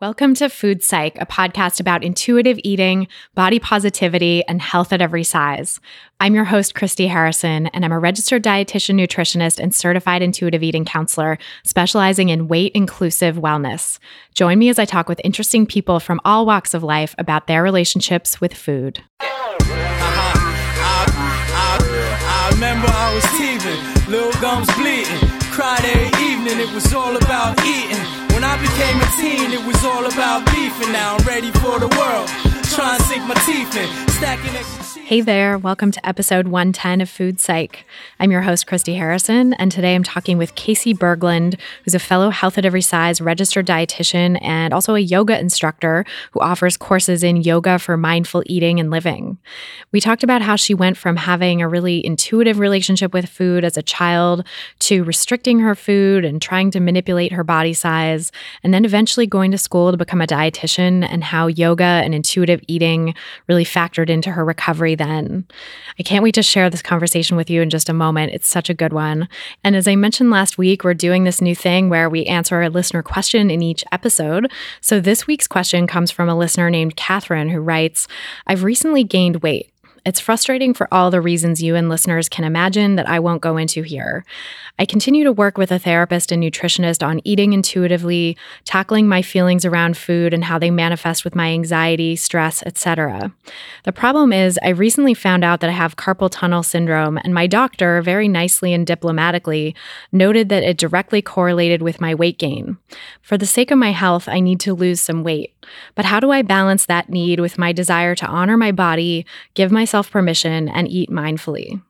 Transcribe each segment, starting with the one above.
Welcome to Food Psych, a podcast about intuitive eating, body positivity, and health at every size. I'm your host, Christy Harrison, and I'm a registered dietitian, nutritionist, and certified intuitive eating counselor specializing in weight inclusive wellness. Join me as I talk with interesting people from all walks of life about their relationships with food. Uh-huh. I, I, I remember I was teething, little gums bleeding. Evening, it was all about eating. When I became a teen, it was all about beef, and now I'm ready for the world. Try and sink my teeth in, stacking extra Hey there, welcome to episode 110 of Food Psych. I'm your host, Christy Harrison, and today I'm talking with Casey Berglund, who's a fellow Health at Every Size registered dietitian and also a yoga instructor who offers courses in yoga for mindful eating and living. We talked about how she went from having a really intuitive relationship with food as a child to restricting her food and trying to manipulate her body size, and then eventually going to school to become a dietitian, and how yoga and intuitive eating really factored into her recovery then. I can't wait to share this conversation with you in just a moment. It's such a good one. And as I mentioned last week, we're doing this new thing where we answer a listener question in each episode. So this week's question comes from a listener named Catherine who writes I've recently gained weight. It's frustrating for all the reasons you and listeners can imagine that I won't go into here. I continue to work with a therapist and nutritionist on eating intuitively, tackling my feelings around food and how they manifest with my anxiety, stress, etc. The problem is I recently found out that I have carpal tunnel syndrome and my doctor very nicely and diplomatically noted that it directly correlated with my weight gain. For the sake of my health, I need to lose some weight. But how do I balance that need with my desire to honor my body, give myself permission, and eat mindfully?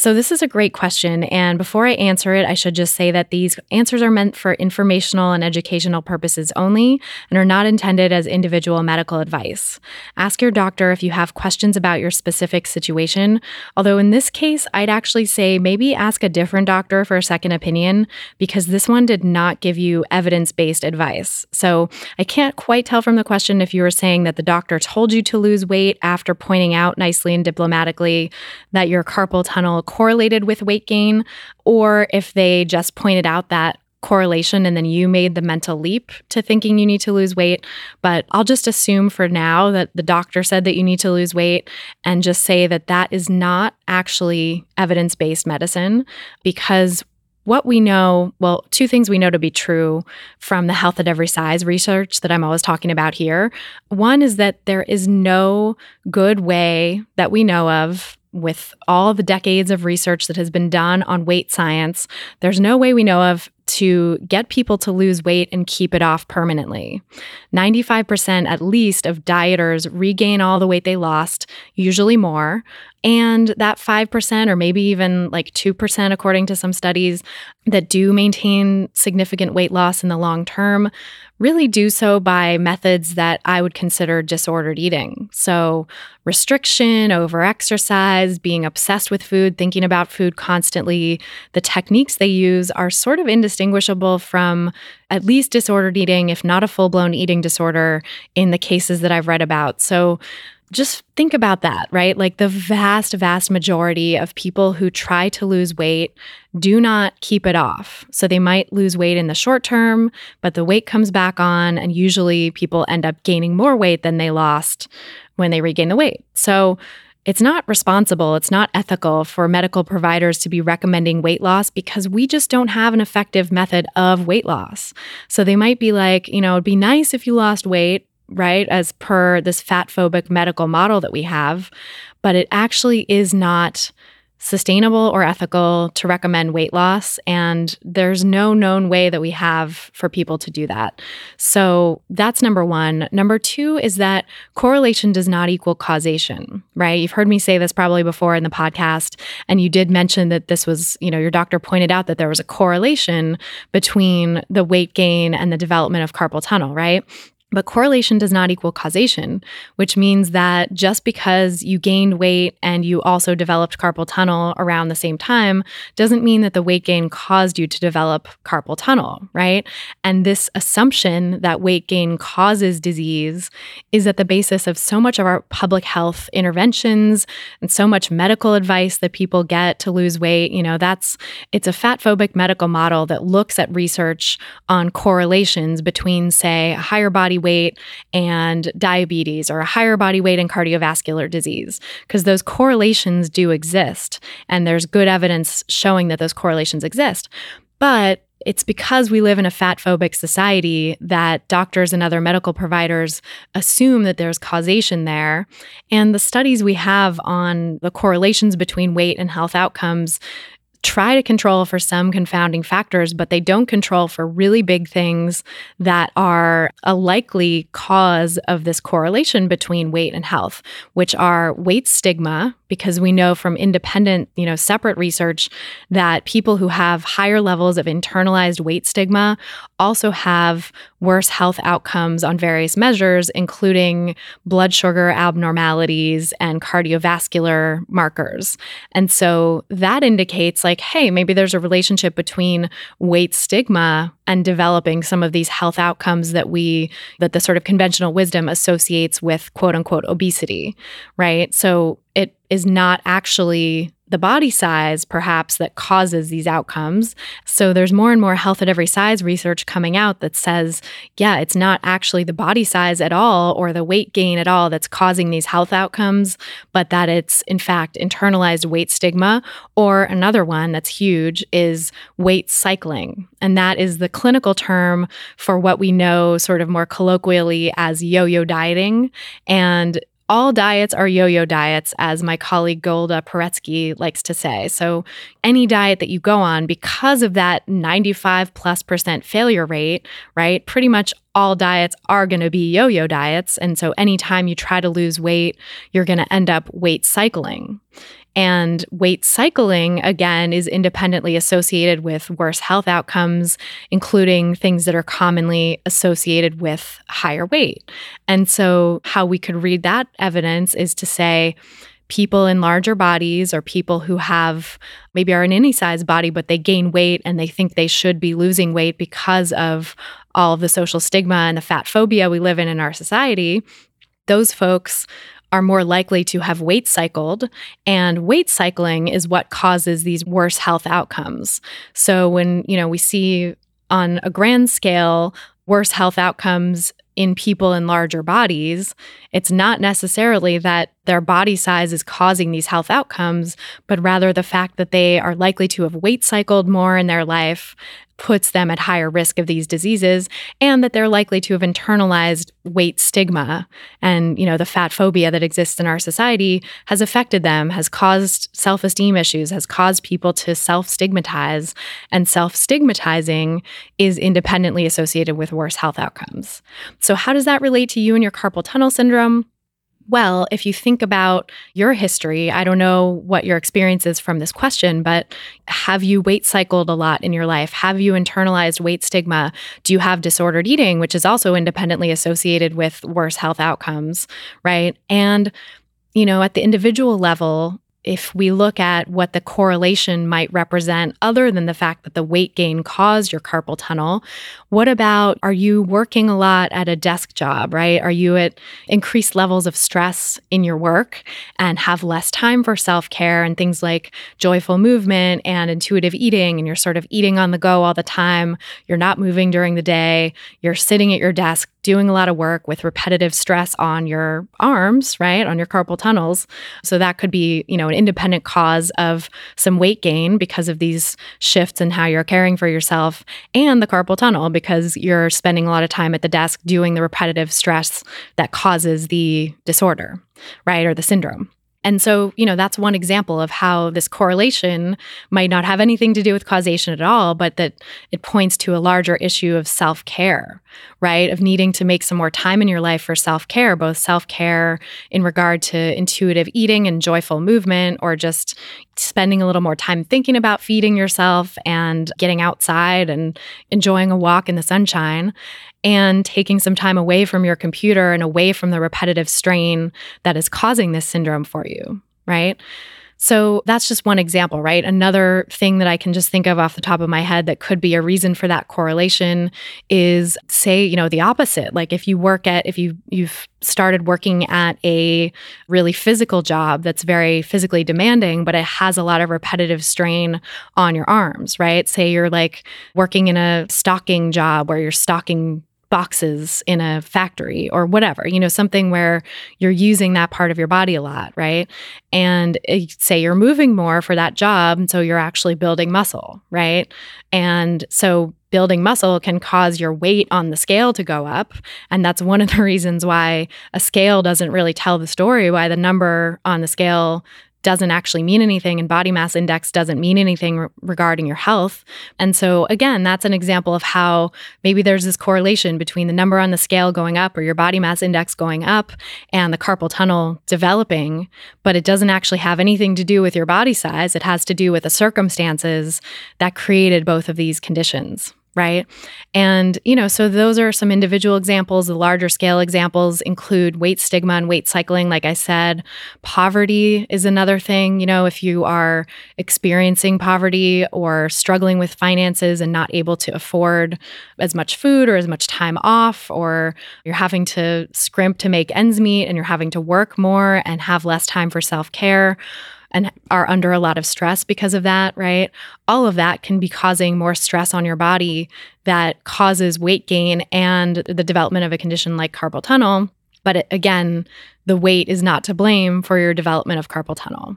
So, this is a great question. And before I answer it, I should just say that these answers are meant for informational and educational purposes only and are not intended as individual medical advice. Ask your doctor if you have questions about your specific situation. Although, in this case, I'd actually say maybe ask a different doctor for a second opinion because this one did not give you evidence based advice. So, I can't quite tell from the question if you were saying that the doctor told you to lose weight after pointing out nicely and diplomatically that your carpal tunnel correlated with weight gain, or if they just pointed out that correlation and then you made the mental leap to thinking you need to lose weight. But I'll just assume for now that the doctor said that you need to lose weight and just say that that is not actually evidence based medicine because what we know, well, two things we know to be true from the health at every size research that I'm always talking about here. One is that there is no good way that we know of with all the decades of research that has been done on weight science, there's no way we know of to get people to lose weight and keep it off permanently. 95% at least of dieters regain all the weight they lost, usually more. And that 5%, or maybe even like 2%, according to some studies, that do maintain significant weight loss in the long term really do so by methods that I would consider disordered eating. So, restriction, over exercise, being obsessed with food, thinking about food constantly. The techniques they use are sort of indistinguishable from at least disordered eating, if not a full blown eating disorder, in the cases that I've read about. So, just think about that, right? Like the vast, vast majority of people who try to lose weight do not keep it off. So they might lose weight in the short term, but the weight comes back on, and usually people end up gaining more weight than they lost when they regain the weight. So it's not responsible, it's not ethical for medical providers to be recommending weight loss because we just don't have an effective method of weight loss. So they might be like, you know, it'd be nice if you lost weight, right, as per this fat phobic medical model that we have, but it actually is not sustainable or ethical to recommend weight loss. And there's no known way that we have for people to do that. So that's number one. Number two is that correlation does not equal causation, right? You've heard me say this probably before in the podcast. And you did mention that this was, you know, your doctor pointed out that there was a correlation between the weight gain and the development of carpal tunnel, right? But correlation does not equal causation, which means that just because you gained weight and you also developed carpal tunnel around the same time doesn't mean that the weight gain caused you to develop carpal tunnel, right? And this assumption that weight gain causes disease is at the basis of so much of our public health interventions and so much medical advice that people get to lose weight. You know, that's it's a fat phobic medical model that looks at research on correlations between, say, higher body weight and diabetes or a higher body weight and cardiovascular disease, because those correlations do exist. And there's good evidence showing that those correlations exist. But it's because we live in a fat phobic society that doctors and other medical providers assume that there's causation there. And the studies we have on the correlations between weight and health outcomes try to control for some confounding factors, but they don't control for really big things that are a likely cause of this correlation between weight and health, which are weight stigma, because we know from independent, you know, separate research that people who have higher levels of internalized weight stigma also have worse health outcomes on various measures, including blood sugar abnormalities and cardiovascular markers. And so that indicates, like, hey, maybe there's a relationship between weight stigma and developing some of these health outcomes that we, that the sort of conventional wisdom associates with quote unquote obesity, right? So it is not actually the body size, perhaps, that causes these outcomes. So there's more and more health at every size research coming out that says, yeah, it's not actually the body size at all or the weight gain at all that's causing these health outcomes, but that it's in fact internalized weight stigma. Or another one that's huge is weight cycling. And that is the clinical term for what we know sort of more colloquially as yo yo dieting. And all diets are yo yo diets, as my colleague Golda Poretsky likes to say. So, any diet that you go on, because of that 95 plus percent failure rate, right, pretty much all diets are going to be yo yo diets. And so, anytime you try to lose weight, you're going to end up weight cycling. And weight cycling, again, is independently associated with worse health outcomes, including things that are commonly associated with higher weight. And so, how we could read that evidence is to say, people in larger bodies or people who have maybe are in any size body, but they gain weight and they think they should be losing weight because of all of the social stigma and the fat phobia we live in in our society, those folks are more likely to have weight cycled, and weight cycling is what causes these worse health outcomes. So when, you know, we see on a grand scale worse health outcomes in people in larger bodies, it's not necessarily that their body size is causing these health outcomes, but rather the fact that they are likely to have weight cycled more in their life puts them at higher risk of these diseases and that they're likely to have internalized weight stigma. And you know the fat phobia that exists in our society has affected them has caused self-esteem issues has caused people to self-stigmatize. And self-stigmatizing is independently associated with worse health outcomes. So how does that relate to you and your carpal tunnel syndrome well, if you think about your history, I don't know what your experience is from this question, but have you weight cycled a lot in your life? Have you internalized weight stigma? Do you have disordered eating, which is also independently associated with worse health outcomes, right? And you know, at the individual level, if we look at what the correlation might represent, other than the fact that the weight gain caused your carpal tunnel, what about are you working a lot at a desk job, right? Are you at increased levels of stress in your work and have less time for self care and things like joyful movement and intuitive eating? And you're sort of eating on the go all the time. You're not moving during the day. You're sitting at your desk doing a lot of work with repetitive stress on your arms, right? On your carpal tunnels. So that could be, you know, an independent cause of some weight gain because of these shifts in how you're caring for yourself and the carpal tunnel because you're spending a lot of time at the desk doing the repetitive stress that causes the disorder, right? Or the syndrome. And so, you know, that's one example of how this correlation might not have anything to do with causation at all, but that it points to a larger issue of self care, right? Of needing to make some more time in your life for self care, both self care in regard to intuitive eating and joyful movement, or just spending a little more time thinking about feeding yourself and getting outside and enjoying a walk in the sunshine and taking some time away from your computer and away from the repetitive strain that is causing this syndrome for you, right? So that's just one example, right? Another thing that I can just think of off the top of my head that could be a reason for that correlation is say, you know, the opposite. Like if you work at if you you've started working at a really physical job that's very physically demanding, but it has a lot of repetitive strain on your arms, right? Say you're like working in a stocking job where you're stocking boxes in a factory or whatever, you know, something where you're using that part of your body a lot, right? And eh, say you're moving more for that job. And so you're actually building muscle, right? And so building muscle can cause your weight on the scale to go up. And that's one of the reasons why a scale doesn't really tell the story, why the number on the scale doesn't actually mean anything and body mass index doesn't mean anything re- regarding your health. And so, again, that's an example of how maybe there's this correlation between the number on the scale going up or your body mass index going up and the carpal tunnel developing, but it doesn't actually have anything to do with your body size. It has to do with the circumstances that created both of these conditions right? And, you know, so those are some individual examples. The larger scale examples include weight stigma and weight cycling. Like I said, poverty is another thing. You know, if you are experiencing poverty or struggling with finances and not able to afford as much food or as much time off, or you're having to scrimp to make ends meet and you're having to work more and have less time for self care and are under a lot of stress because of that, right? All of that can be causing more stress on your body that causes weight gain and the development of a condition like carpal tunnel. But again, the weight is not to blame for your development of carpal tunnel.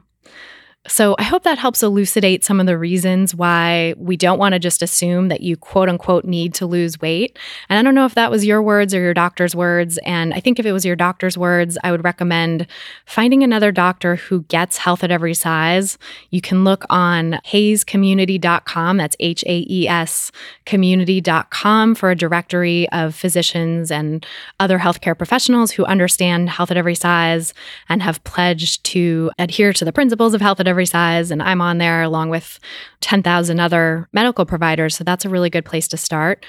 So I hope that helps elucidate some of the reasons why we don't want to just assume that you quote unquote need to lose weight. And I don't know if that was your words or your doctor's words. And I think if it was your doctor's words, I would recommend finding another doctor who gets health at every size. You can look on haescommunity.com. That's H A E S community.com for a directory of physicians and other healthcare professionals who understand health at every size and have pledged to adhere to the principles of health at every every size, and I'm on there along with 10,000 other medical providers. So that's a really good place to start.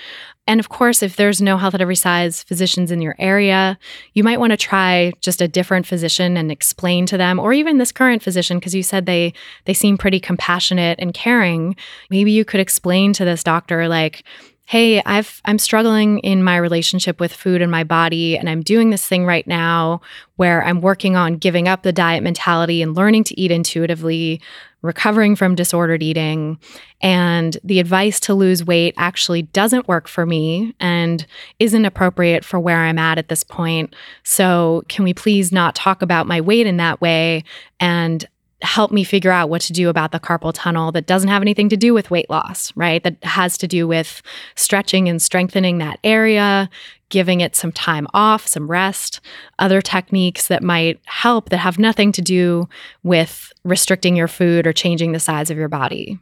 And of course, if there's no health at every size physicians in your area, you might want to try just a different physician and explain to them, or even this current physician, because you said they they seem pretty compassionate and caring. Maybe you could explain to this doctor, like, hey i've i'm struggling in my relationship with food and my body and i'm doing this thing right now where i'm working on giving up the diet mentality and learning to eat intuitively recovering from disordered eating. And the advice to lose weight actually doesn't work for me and isn't appropriate for where i'm at at this point. So can we please not talk about my weight in that way? And help me figure out what to do about the carpal tunnel that doesn't have anything to do with weight loss, right? That has to do with stretching and strengthening that area, giving it some time off, some rest, other techniques that might help that have nothing to do with restricting your food or changing the size of your body.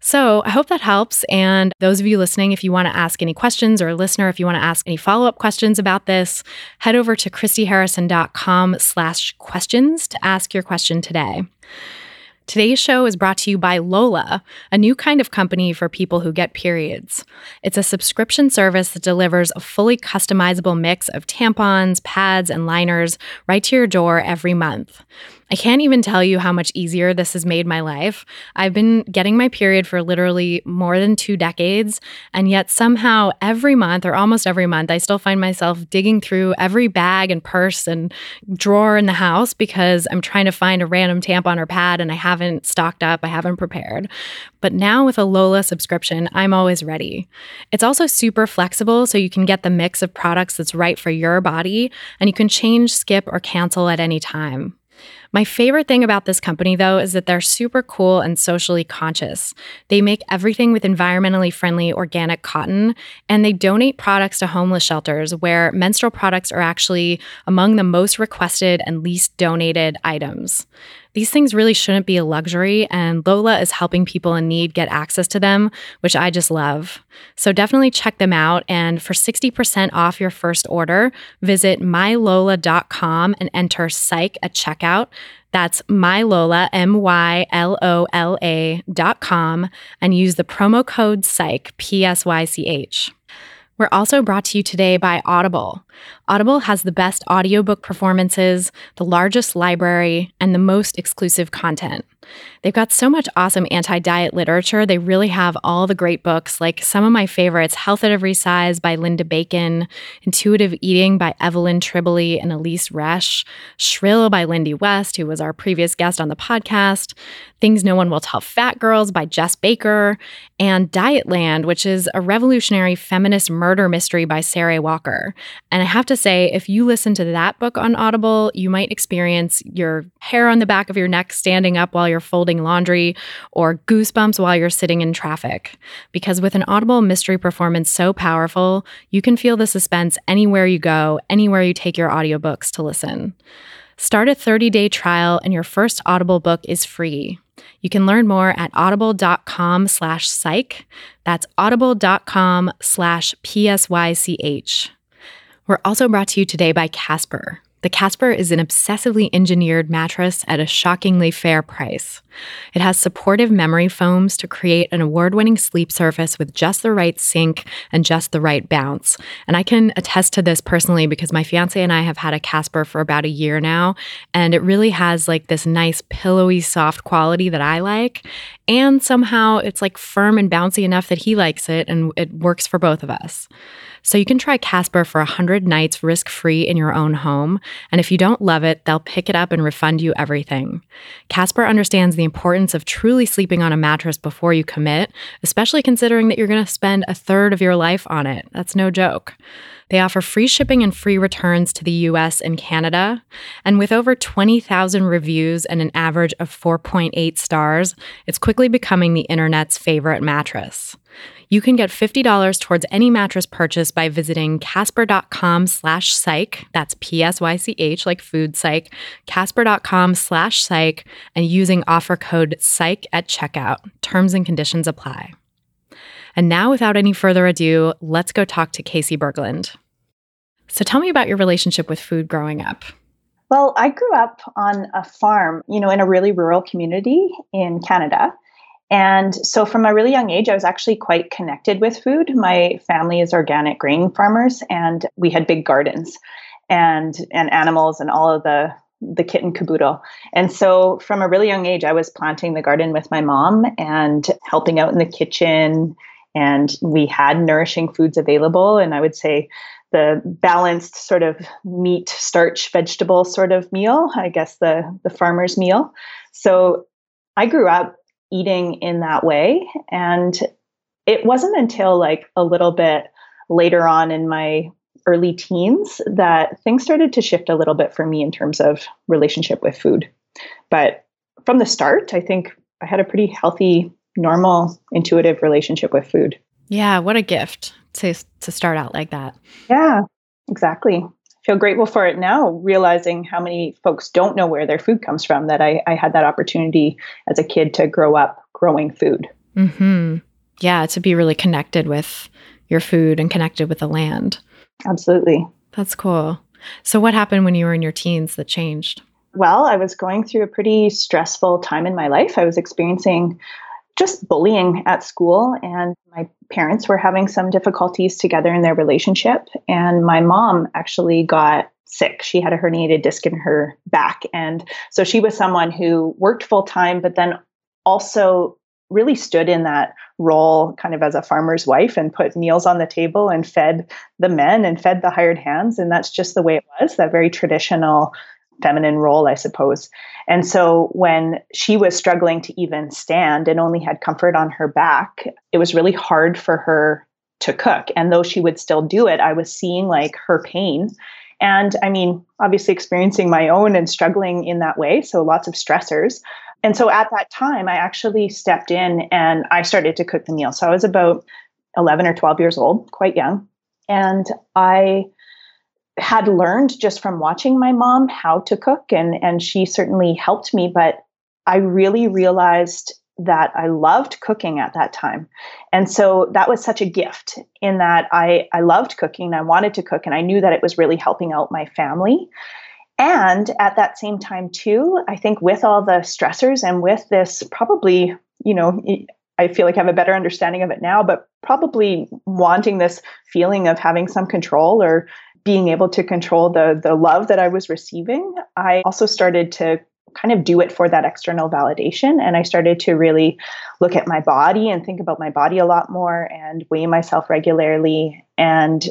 So I hope that helps. And those of you listening, if you want to ask any questions or a listener, if you want to ask any follow-up questions about this, head over to christyharrison.com slash questions to ask your question today. Today's show is brought to you by Lola, a new kind of company for people who get periods. It's a subscription service that delivers a fully customizable mix of tampons, pads, and liners right to your door every month. I can't even tell you how much easier this has made my life. I've been getting my period for literally more than two decades, and yet somehow every month or almost every month, I still find myself digging through every bag and purse and drawer in the house because I'm trying to find a random tampon or pad and I haven't stocked up, I haven't prepared. But now with a Lola subscription, I'm always ready. It's also super flexible, so you can get the mix of products that's right for your body, and you can change, skip, or cancel at any time. My favorite thing about this company, though, is that they're super cool and socially conscious. They make everything with environmentally friendly organic cotton, and they donate products to homeless shelters where menstrual products are actually among the most requested and least donated items. These things really shouldn't be a luxury, and Lola is helping people in need get access to them, which I just love. So definitely check them out. And for 60% off your first order, visit mylola.com and enter psych at checkout. That's mylola, M Y L O L A dot com, and use the promo code PSYCH, P S Y C H. We're also brought to you today by Audible. Audible has the best audiobook performances, the largest library, and the most exclusive content. They've got so much awesome anti diet literature. They really have all the great books, like some of my favorites Health at Every Size by Linda Bacon, Intuitive Eating by Evelyn Tribole and Elise Resch, Shrill by Lindy West, who was our previous guest on the podcast, Things No One Will Tell Fat Girls by Jess Baker, and Dietland, which is a revolutionary feminist murder mystery by Sarai Walker. And I have to say, if you listen to that book on Audible, you might experience your hair on the back of your neck standing up while you're folding laundry or goosebumps while you're sitting in traffic. Because with an Audible mystery performance so powerful, you can feel the suspense anywhere you go, anywhere you take your audiobooks to listen. Start a 30-day trial and your first Audible book is free. You can learn more at audible.com slash psych. That's audible.com slash P-S-Y-C-H. We're also brought to you today by Casper. The Casper is an obsessively engineered mattress at a shockingly fair price. It has supportive memory foams to create an award winning sleep surface with just the right sink and just the right bounce. And I can attest to this personally because my fiance and I have had a Casper for about a year now, and it really has like this nice, pillowy, soft quality that I like. And somehow it's like firm and bouncy enough that he likes it, and it works for both of us. So you can try Casper for 100 nights risk free in your own home. And if you don't love it, they'll pick it up and refund you everything. Casper understands the importance of truly sleeping on a mattress before you commit, especially considering that you're going to spend a third of your life on it. That's no joke. They offer free shipping and free returns to the US and Canada. And with over 20,000 reviews and an average of 4.8 stars, it's quickly becoming the internet's favorite mattress. You can get $50 towards any mattress purchase by visiting casper.com slash psych. That's P-S-Y-C-H, like food psych, casper.com slash psych, and using offer code psych at checkout. Terms and conditions apply. And now, without any further ado, let's go talk to Casey Berglund. So tell me about your relationship with food growing up. Well, I grew up on a farm, you know, in a really rural community in Canada. And so from a really young age, I was actually quite connected with food. My family is organic grain farmers, and we had big gardens and and animals and all of the the kit and caboodle. And so from a really young age, I was planting the garden with my mom and helping out in the kitchen. And we had nourishing foods available. And I would say the balanced sort of meat, starch, vegetable sort of meal, I guess the the farmer's meal. So I grew up eating in that way. And it wasn't until like a little bit later on in my early teens that things started to shift a little bit for me in terms of relationship with food. But from the start, I think I had a pretty healthy, normal, intuitive relationship with food. Yeah, what a gift to to start out like that. Yeah, exactly feel grateful for it now, realizing how many folks don't know where their food comes from. That I, I had that opportunity as a kid to grow up growing food. Hmm. Yeah, to be really connected with your food and connected with the land. Absolutely. That's cool. So, what happened when you were in your teens that changed? Well, I was going through a pretty stressful time in my life. I was experiencing just bullying at school, and my parents were having some difficulties together in their relationship. And my mom actually got sick. She had a herniated disc in her back. And so she was someone who worked full time, but then also really stood in that role kind of as a farmer's wife and put meals on the table and fed the men and fed the hired hands. And that's just the way it was, that very traditional feminine role, I suppose. And so when she was struggling to even stand and only had comfort on her back, it was really hard for her to cook. And though she would still do it, I was seeing like her pain. And I mean, obviously experiencing my own and struggling in that way. So lots of stressors. And so at that time, I actually stepped in and I started to cook the meal. So I was about 11 or 12 years old, quite young. And I had learned just from watching my mom how to cook and and she certainly helped me but I really realized that I loved cooking at that time. And so that was such a gift in that I, I loved cooking. I wanted to cook and I knew that it was really helping out my family. And at that same time, too, I think with all the stressors and with this probably, you know, I feel like I have a better understanding of it now, but probably wanting this feeling of having some control or being able to control the the love that I was receiving, I also started to kind of do it for that external validation. And I started to really look at my body and think about my body a lot more and weigh myself regularly. And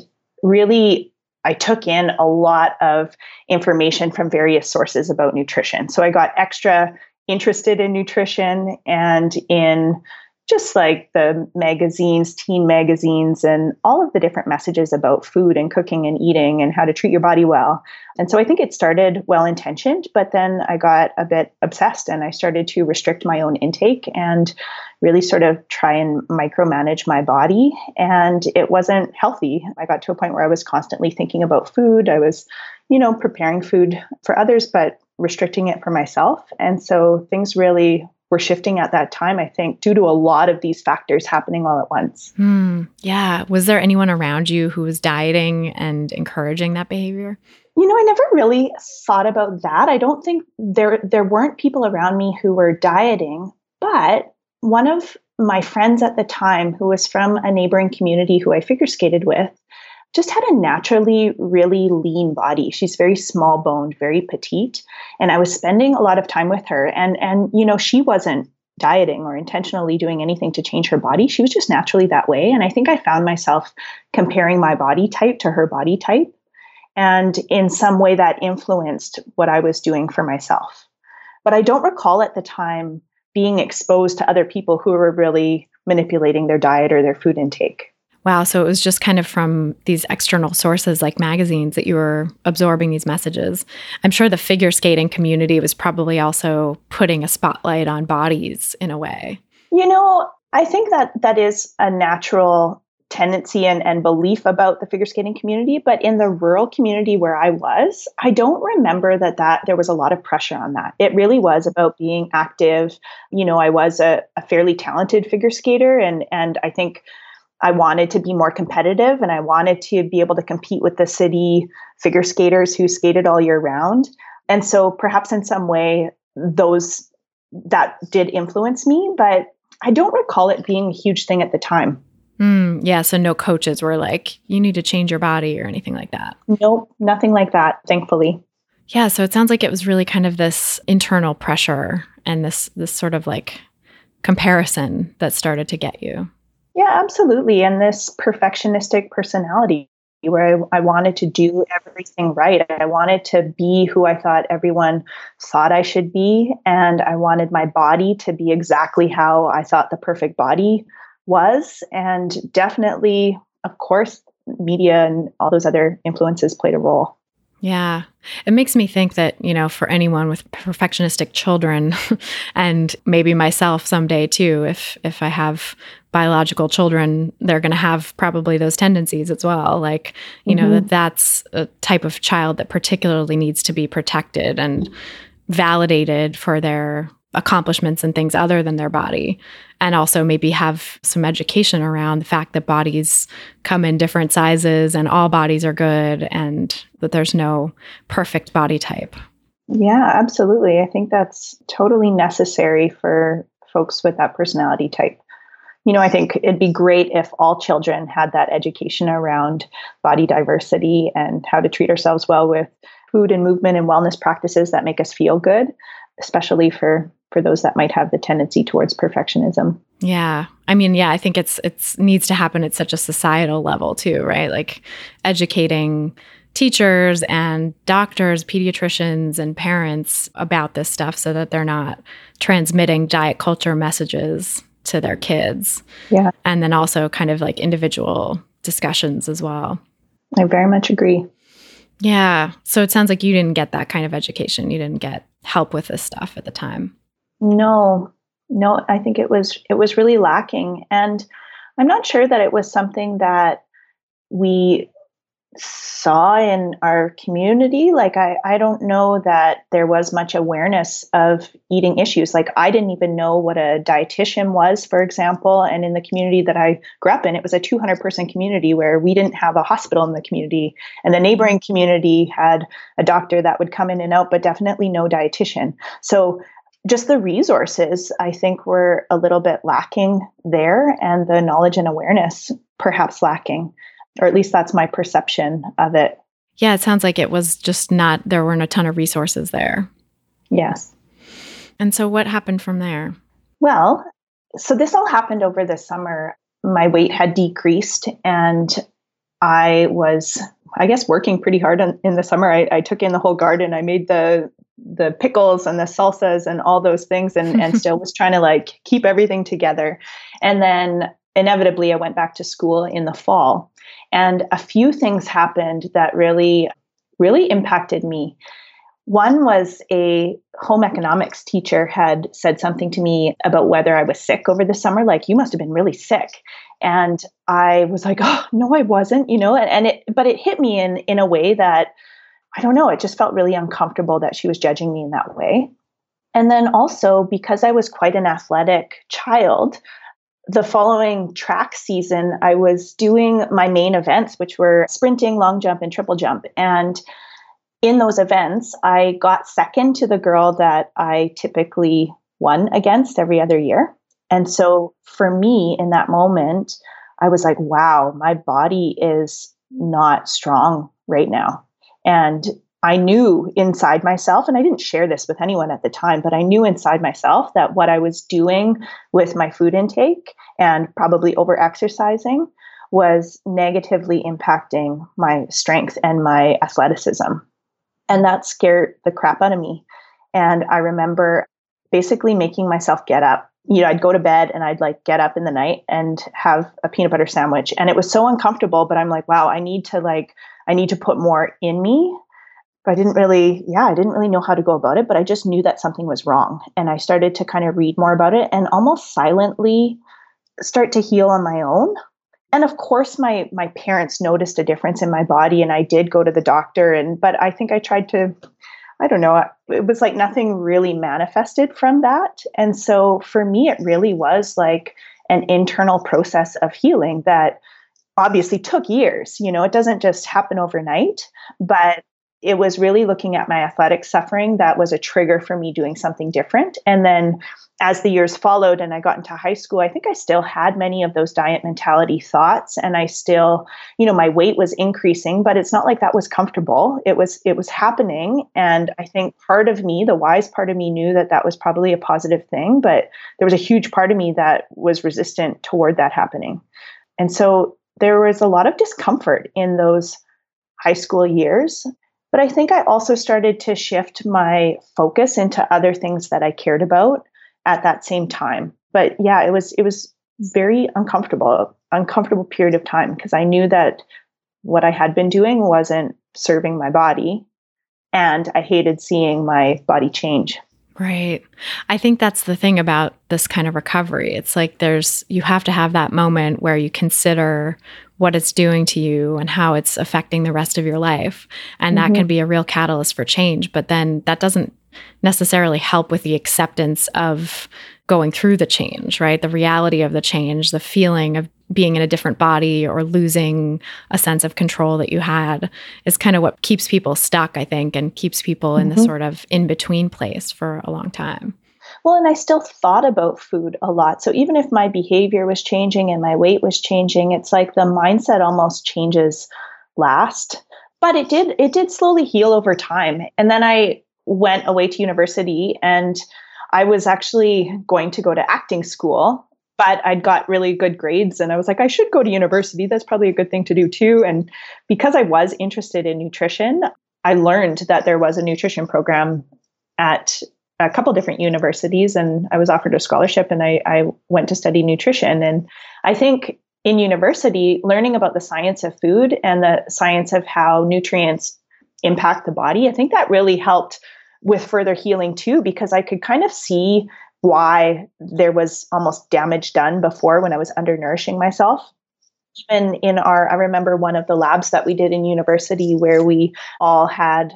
really, I took in a lot of information from various sources about nutrition. So I got extra interested in nutrition and in just like the magazines, teen magazines, and all of the different messages about food and cooking and eating and how to treat your body well. And so I think it started well intentioned, but then I got a bit obsessed and I started to restrict my own intake and really sort of try and micromanage my body. And it wasn't healthy. I got to a point where I was constantly thinking about food. I was, you know, preparing food for others, but restricting it for myself. And so things really were shifting at that time, I think, due to a lot of these factors happening all at once. Mm, yeah. Was there anyone around you who was dieting and encouraging that behavior? You know, I never really thought about that. I don't think there there weren't people around me who were dieting, but one of my friends at the time who was from a neighboring community who I figure skated with just had a naturally really lean body. She's very small boned, very petite. And I was spending a lot of time with her. And, and, you know, she wasn't dieting or intentionally doing anything to change her body. She was just naturally that way. And I think I found myself comparing my body type to her body type. And in some way that influenced what I was doing for myself. But I don't recall at the time being exposed to other people who were really manipulating their diet or their food intake. Wow. So it was just kind of from these external sources like magazines that you were absorbing these messages. I'm sure the figure skating community was probably also putting a spotlight on bodies in a way. You know, I think that that is a natural tendency and, and belief about the figure skating community but in the rural community where i was i don't remember that that there was a lot of pressure on that it really was about being active you know i was a, a fairly talented figure skater and and i think I wanted to be more competitive and I wanted to be able to compete with the city figure skaters who skated all year round. And so perhaps in some way those that did influence me, but I don't recall it being a huge thing at the time. Mm, yeah, so no coaches were like, you need to change your body or anything like that. Nope, nothing like that, thankfully. Yeah, so it sounds like it was really kind of this internal pressure and this this sort of like comparison that started to get you. Yeah, absolutely. And this perfectionistic personality where I, I, wanted to do everything right. I wanted to be who I thought everyone thought I should be. And I wanted my body to be exactly how I thought the perfect body was. And definitely, of course, media and all those other influences played a role. Yeah. It makes me think that, you know, for anyone with perfectionistic children and maybe myself someday too, if if I have biological children, they're going to have probably those tendencies as well. Like, you mm-hmm. know, that that's a type of child that particularly needs to be protected and validated for their accomplishments and things other than their body. And also maybe have some education around the fact that bodies come in different sizes and all bodies are good and that there's no perfect body type. Yeah, absolutely. I think that's totally necessary for folks with that personality type you know, I think it'd be great if all children had that education around body diversity and how to treat ourselves well with food and movement and wellness practices that make us feel good, especially for for those that might have the tendency towards perfectionism. Yeah. I mean, yeah, I think it's it's needs to happen at such a societal level too, right? Like educating teachers and doctors, pediatricians and parents about this stuff so that they're not transmitting diet culture messages to their kids. Yeah. And then also kind of like individual discussions as well. I very much agree. Yeah. So it sounds like you didn't get that kind of education. You didn't get help with this stuff at the time. No. No, I think it was it was really lacking and I'm not sure that it was something that we saw in our community. Like, I, I don't know that there was much awareness of eating issues. Like, I didn't even know what a dietitian was, for example. And in the community that I grew up in, it was a 200 person community where we didn't have a hospital in the community. And the neighboring community had a doctor that would come in and out, but definitely no dietitian. So, just the resources, I think, were a little bit lacking there, and the knowledge and awareness perhaps lacking or at least that's my perception of it. Yeah, it sounds like it was just not, there weren't a ton of resources there. Yes. And so what happened from there? Well, so this all happened over the summer. My weight had decreased and I was, I guess, working pretty hard on, in the summer. I, I took in the whole garden. I made the the pickles and the salsas and all those things and, and still was trying to like keep everything together. And then inevitably I went back to school in the fall. And a few things happened that really, really impacted me. One was a home economics teacher had said something to me about whether I was sick over the summer, like, you must have been really sick. And I was like, oh, no, I wasn't, you know, and, and it, but it hit me in, in a way that, I don't know, it just felt really uncomfortable that she was judging me in that way. And then also, because I was quite an athletic child, the following track season, I was doing my main events, which were sprinting, long jump, and triple jump. And in those events, I got second to the girl that I typically won against every other year. And so for me in that moment, I was like, wow, my body is not strong right now. And I knew inside myself, and I didn't share this with anyone at the time, but I knew inside myself that what I was doing with my food intake and probably over exercising was negatively impacting my strength and my athleticism. And that scared the crap out of me. And I remember basically making myself get up. You know, I'd go to bed and I'd like get up in the night and have a peanut butter sandwich. And it was so uncomfortable, but I'm like, wow, I need to like, I need to put more in me I didn't really, yeah, I didn't really know how to go about it, but I just knew that something was wrong. And I started to kind of read more about it and almost silently start to heal on my own. And of course my my parents noticed a difference in my body and I did go to the doctor and but I think I tried to I don't know, it was like nothing really manifested from that. And so for me it really was like an internal process of healing that obviously took years. You know, it doesn't just happen overnight, but it was really looking at my athletic suffering that was a trigger for me doing something different. And then as the years followed and I got into high school, I think I still had many of those diet mentality thoughts and I still, you know, my weight was increasing, but it's not like that was comfortable. It was it was happening and I think part of me, the wise part of me knew that that was probably a positive thing, but there was a huge part of me that was resistant toward that happening. And so there was a lot of discomfort in those high school years but I think I also started to shift my focus into other things that I cared about at that same time. But yeah, it was it was very uncomfortable, uncomfortable period of time because I knew that what I had been doing wasn't serving my body and I hated seeing my body change. Right. I think that's the thing about this kind of recovery. It's like there's, you have to have that moment where you consider what it's doing to you and how it's affecting the rest of your life. And mm-hmm. that can be a real catalyst for change. But then that doesn't necessarily help with the acceptance of going through the change, right? The reality of the change, the feeling of being in a different body or losing a sense of control that you had is kind of what keeps people stuck, I think, and keeps people mm-hmm. in this sort of in between place for a long time. Well, and I still thought about food a lot. So even if my behavior was changing and my weight was changing, it's like the mindset almost changes last. But it did it did slowly heal over time. And then I went away to university and I was actually going to go to acting school, but I'd got really good grades and I was like, I should go to university. That's probably a good thing to do too. And because I was interested in nutrition, I learned that there was a nutrition program at a couple different universities and I was offered a scholarship and I, I went to study nutrition. And I think in university, learning about the science of food and the science of how nutrients impact the body, I think that really helped with further healing too, because I could kind of see why there was almost damage done before when I was undernourishing myself. even in our, I remember one of the labs that we did in university where we all had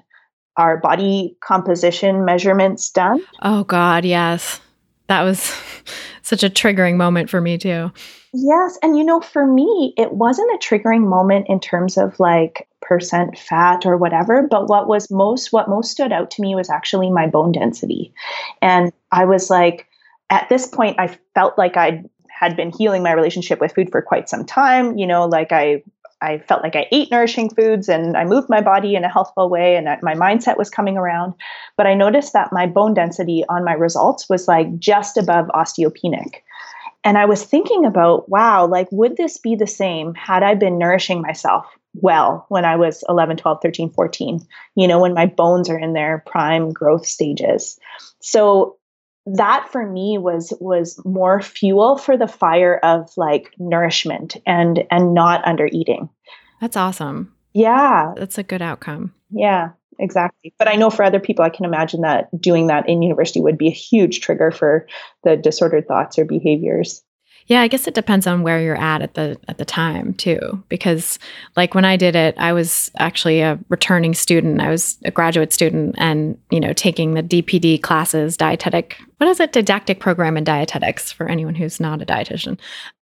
our body composition measurements done. Oh, God, yes. That was such a triggering moment for me, too. Yes. And, you know, for me, it wasn't a triggering moment in terms of like percent fat or whatever, but what was most, what most stood out to me was actually my bone density. And I was like, at this point, I felt like I had been healing my relationship with food for quite some time. You know, like I I felt like I ate nourishing foods and I moved my body in a healthful way and my mindset was coming around. But I noticed that my bone density on my results was like just above osteopenic. And I was thinking about, wow, like, would this be the same had I been nourishing myself well when I was 11, 12, 13, 14, you know, when my bones are in their prime growth stages? So that for me was was more fuel for the fire of like nourishment and and not under eating. That's awesome. Yeah. That's a good outcome. Yeah exactly. But i know for other people i can imagine that doing that in university would be a huge trigger for the disordered thoughts or behaviors yeah, I guess it depends on where you're at at the at the time too because like when I did it, I was actually a returning student. I was a graduate student and, you know, taking the DPD classes, dietetic. What is it? Didactic program in dietetics for anyone who's not a dietitian.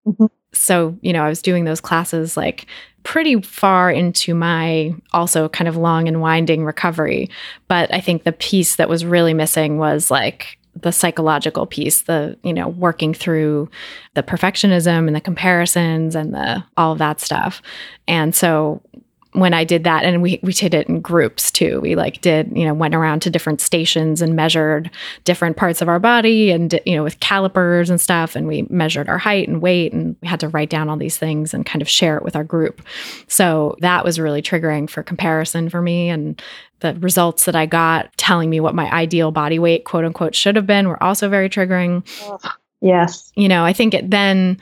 Mm-hmm. So, you know, I was doing those classes like pretty far into my also kind of long and winding recovery. But I think the piece that was really missing was like the psychological piece, the, you know, working through the perfectionism and the comparisons and the all of that stuff. And so when I did that, and we we did it in groups too. We like did you know went around to different stations and measured different parts of our body, and you know with calipers and stuff, and we measured our height and weight, and we had to write down all these things and kind of share it with our group. So that was really triggering for comparison for me, and the results that I got telling me what my ideal body weight, quote unquote, should have been were also very triggering. Yes. You know, I think it then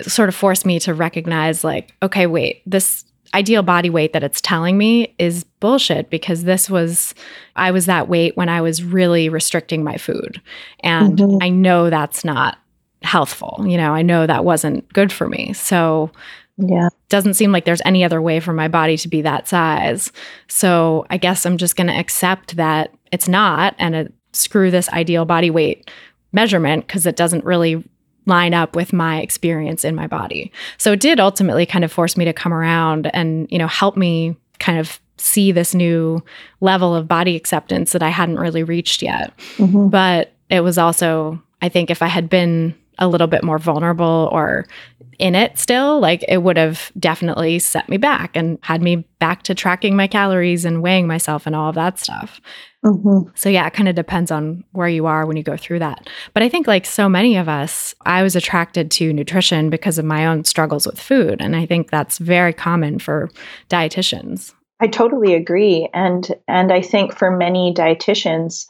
sort of forced me to recognize, like, okay, wait, this ideal body weight that it's telling me is bullshit because this was, I was that weight when I was really restricting my food. And mm-hmm. I know that's not healthful. You know, I know that wasn't good for me. So, yeah. Doesn't seem like there's any other way for my body to be that size. So I guess I'm just going to accept that it's not and uh, screw this ideal body weight measurement because it doesn't really line up with my experience in my body. So it did ultimately kind of force me to come around and, you know, help me kind of see this new level of body acceptance that I hadn't really reached yet. Mm-hmm. But it was also, I think, if I had been a little bit more vulnerable or in it still, like it would have definitely set me back and had me back to tracking my calories and weighing myself and all of that stuff. Mm-hmm. So, yeah, it kind of depends on where you are when you go through that. But I think, like so many of us, I was attracted to nutrition because of my own struggles with food. And I think that's very common for dietitians. I totally agree. And, and I think for many dietitians,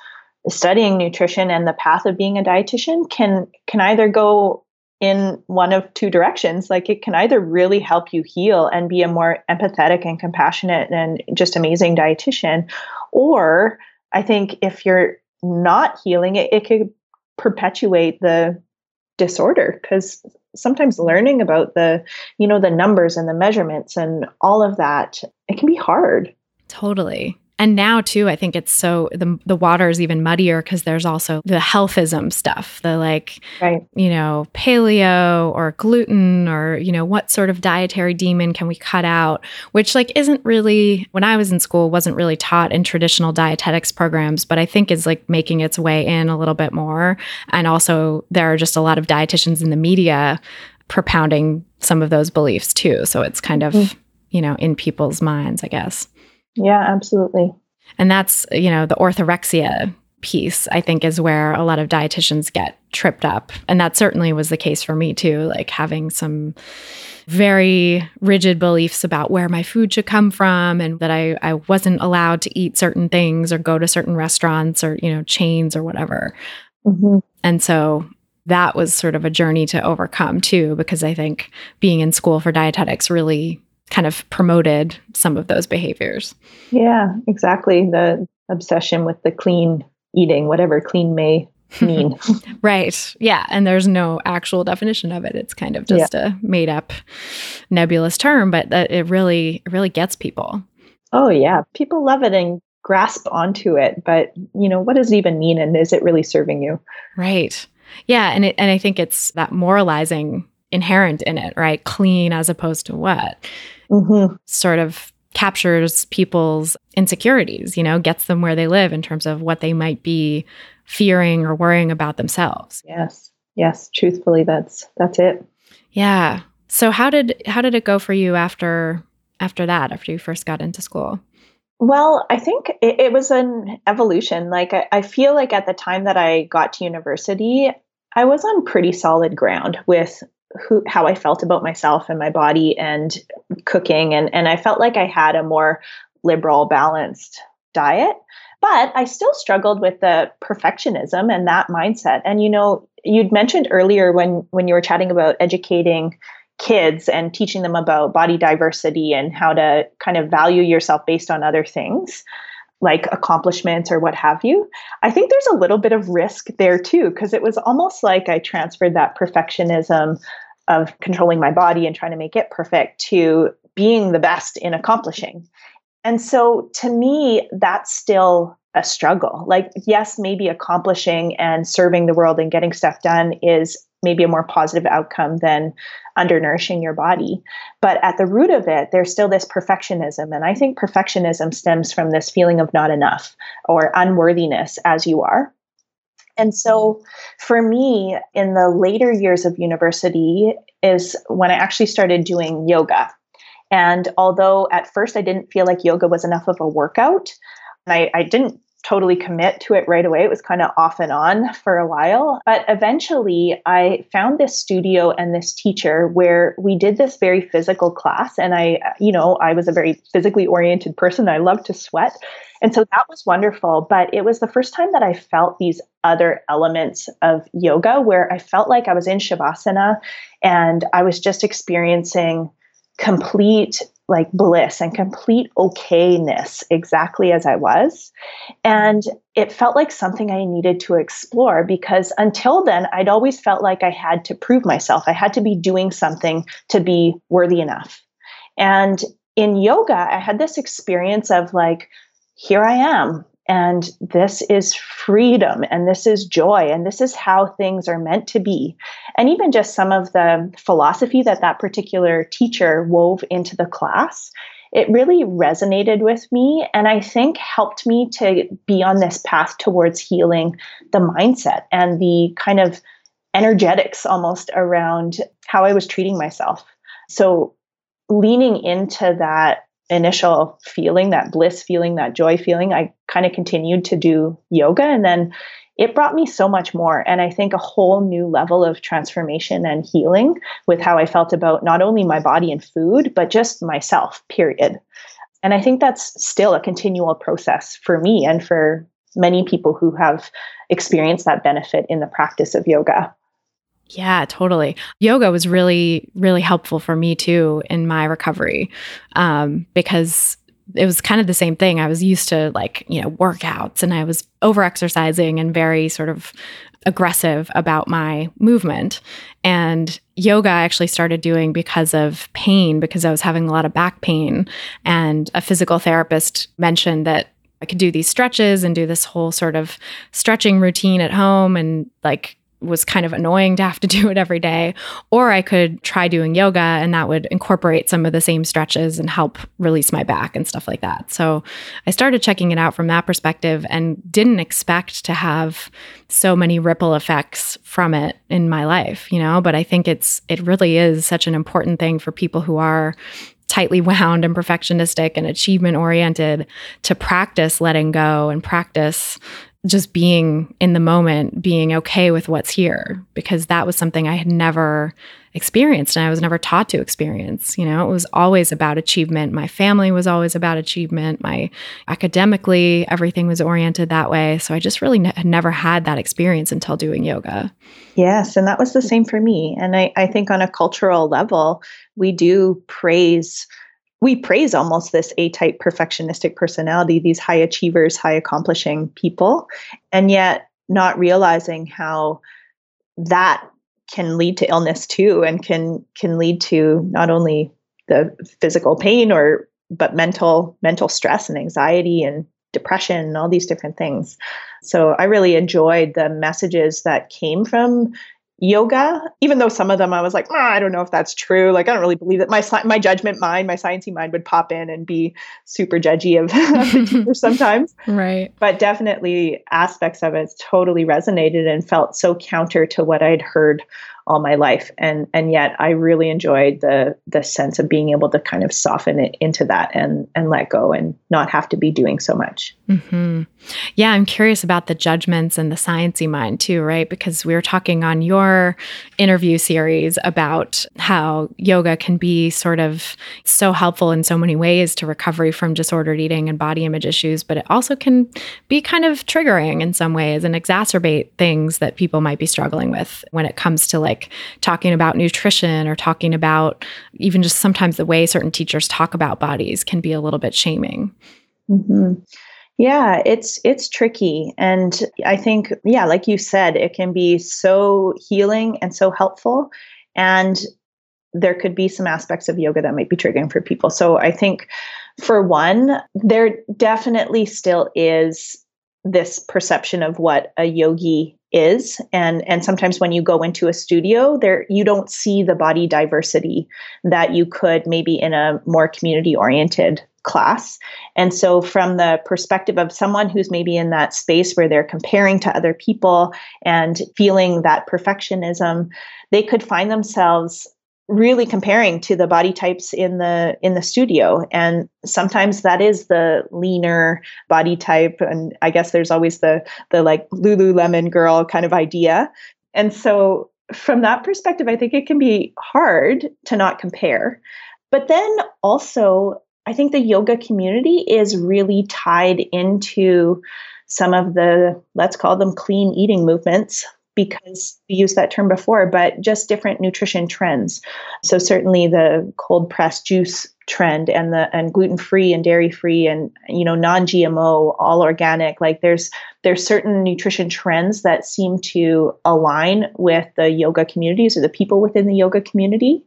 studying nutrition and the path of being a dietitian can can either go in one of two directions. Like it can either really help you heal and be a more empathetic and compassionate and just amazing dietitian or i think if you're not healing it, it could perpetuate the disorder because sometimes learning about the you know the numbers and the measurements and all of that it can be hard. Totally and now too, I think it's so the the water is even muddier because there's also the healthism stuff, the like, right. you know, paleo or gluten or you know what sort of dietary demon can we cut out, which like isn't really when I was in school wasn't really taught in traditional dietetics programs, but I think is like making its way in a little bit more. And also there are just a lot of dietitians in the media propounding some of those beliefs too. So it's kind of mm. you know in people's minds, I guess. Yeah, absolutely. And that's, you know, the orthorexia piece, I think, is where a lot of dietitians get tripped up. And that certainly was the case for me too, like having some very rigid beliefs about where my food should come from and that I, I wasn't allowed to eat certain things or go to certain restaurants or, you know, chains or whatever. Mm-hmm. And so that was sort of a journey to overcome too, because I think being in school for dietetics really kind of promoted some of those behaviors. Yeah, exactly. The obsession with the clean eating, whatever clean may mean. right. Yeah. And there's no actual definition of it. It's kind of just yeah. a made up nebulous term, but that it really, it really gets people. Oh yeah. People love it and grasp onto it. But you know, what does it even mean? And is it really serving you? Right. Yeah. And it, and I think it's that moralizing inherent in it, right? Clean as opposed to what? Mm-hmm. Sort of captures people's insecurities, you know, gets them where they live in terms of what they might be fearing or worrying about themselves. Yes. Yes, truthfully that's that's it. Yeah. So how did how did it go for you after after that after you first got into school? Well, I think it, it was an evolution. Like I, I feel like at the time that I got to university, I was on pretty solid ground with who how I felt about myself and my body and cooking and and I felt like I had a more liberal balanced diet but I still struggled with the perfectionism and that mindset and you know you'd mentioned earlier when when you were chatting about educating kids and teaching them about body diversity and how to kind of value yourself based on other things like accomplishments or what have you. I think there's a little bit of risk there too, because it was almost like I transferred that perfectionism of controlling my body and trying to make it perfect to being the best in accomplishing. And so to me, that's still a struggle. Like, yes, maybe accomplishing and serving the world and getting stuff done is maybe a more positive outcome than undernourishing your body. But at the root of it, there's still this perfectionism. And I think perfectionism stems from this feeling of not enough or unworthiness as you are. And so for me, in the later years of university, is when I actually started doing yoga. And although at first I didn't feel like yoga was enough of a workout, I, I didn't totally commit to it right away. It was kind of off and on for a while. But eventually, I found this studio and this teacher where we did this very physical class. And I, you know, I was a very physically oriented person. I love to sweat. And so that was wonderful. But it was the first time that I felt these other elements of yoga where I felt like I was in Shavasana and I was just experiencing complete like bliss and complete okayness exactly as I was. And it felt like something I needed to explore because until then, I'd always felt like I had to prove myself. I had to be doing something to be worthy enough. And in yoga, I had this experience of like, here I am. And this is freedom and this is joy and this is how things are meant to be. And even just some of the philosophy that that particular teacher wove into the class, it really resonated with me and I think helped me to be on this path towards healing the mindset and the kind of energetics almost around how I was treating myself. So leaning into that initial feeling, that bliss feeling, that joy feeling, I kind of continued to do yoga. And then it brought me so much more. And I think a whole new level of transformation and healing with how I felt about not only my body and food, but just myself, period. And I think that's still a continual process for me and for many people who have experienced that benefit in the practice of yoga. Yeah, totally. Yoga was really, really helpful for me too in my recovery um, because it was kind of the same thing. I was used to like, you know, workouts and I was over exercising and very sort of aggressive about my movement. And yoga I actually started doing because of pain, because I was having a lot of back pain. And a physical therapist mentioned that I could do these stretches and do this whole sort of stretching routine at home and like was kind of annoying to have to do it every day. Or I could try doing yoga and that would incorporate some of the same stretches and help release my back and stuff like that. So I started checking it out from that perspective and didn't expect to have so many ripple effects from it in my life, you know, but I think it's it really is such an important thing for people who are tightly wound and perfectionistic and achievement oriented to practice letting go and practice just being in the moment, being okay with what's here, because that was something I had never experienced and I was never taught to experience. You know, it was always about achievement. My family was always about achievement. My academically, everything was oriented that way. So I just really ne- had never had that experience until doing yoga. Yes. And that was the same for me. And I, I think on a cultural level, we do praise we praise almost this A type perfectionistic personality, these high achievers, high accomplishing people. And yet, not realizing how that can lead to illness too and can can lead to not only the physical pain or but mental mental stress and anxiety and depression and all these different things so i really enjoyed the messages that came from yoga, even though some of them I was like, oh, I don't know if that's true. Like, I don't really believe that my my judgment mind, my sciencey mind would pop in and be super judgy of, the teacher sometimes. Right. But definitely aspects of it totally resonated and felt so counter to what I'd heard all my life and and yet I really enjoyed the the sense of being able to kind of soften it into that and and let go and not have to be doing so much. Mm-hmm. Yeah, I'm curious about the judgments and the sciency mind too, right? Because we were talking on your interview series about how yoga can be sort of so helpful in so many ways to recovery from disordered eating and body image issues, but it also can be kind of triggering in some ways and exacerbate things that people might be struggling with when it comes to like like talking about nutrition or talking about even just sometimes the way certain teachers talk about bodies can be a little bit shaming. Mm-hmm. Yeah, it's it's tricky and I think yeah, like you said, it can be so healing and so helpful and there could be some aspects of yoga that might be triggering for people. So I think for one, there definitely still is this perception of what a yogi is. And and sometimes when you go into a studio there you don't see the body diversity that you could maybe in a more community oriented class. And so from the perspective of someone who's maybe in that space where they're comparing to other people and feeling that perfectionism they could find themselves really comparing to the body types in the in the studio. And sometimes that is the leaner body type. And i guess there's always the the like lululemon girl kind of idea. And so from that perspective i think it can be hard to not compare. But then also i think the yoga community is really tied into some of the let's call them clean eating movements because we used that term before, but just different nutrition trends. So certainly the cold pressed juice trend and the and gluten free and dairy free and you know non GMO, all organic. Like there's there's certain nutrition trends that seem to align with the yoga communities or the people within the yoga community.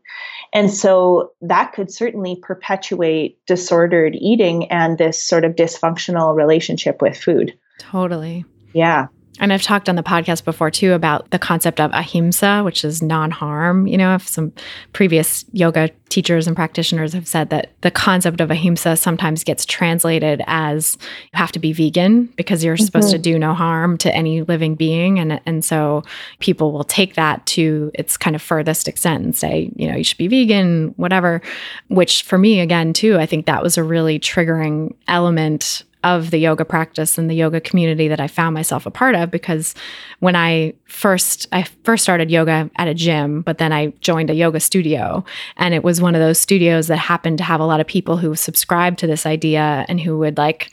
And so that could certainly perpetuate disordered eating and this sort of dysfunctional relationship with food. Totally. Yeah. And I've talked on the podcast before too about the concept of ahimsa, which is non harm. You know, if some previous yoga teachers and practitioners have said that the concept of ahimsa sometimes gets translated as you have to be vegan because you're mm-hmm. supposed to mm-hmm. do no harm to any living being. And, and so people will take that to its kind of furthest extent and say, you know, you should be vegan, whatever. Which for me, again, too, I think that was a really triggering element of the yoga practice and the yoga community that I found myself a part of because when I first I first started yoga at a gym, but then I joined a yoga studio. And it was one of those studios that happened to have a lot of people who subscribed to this idea and who would like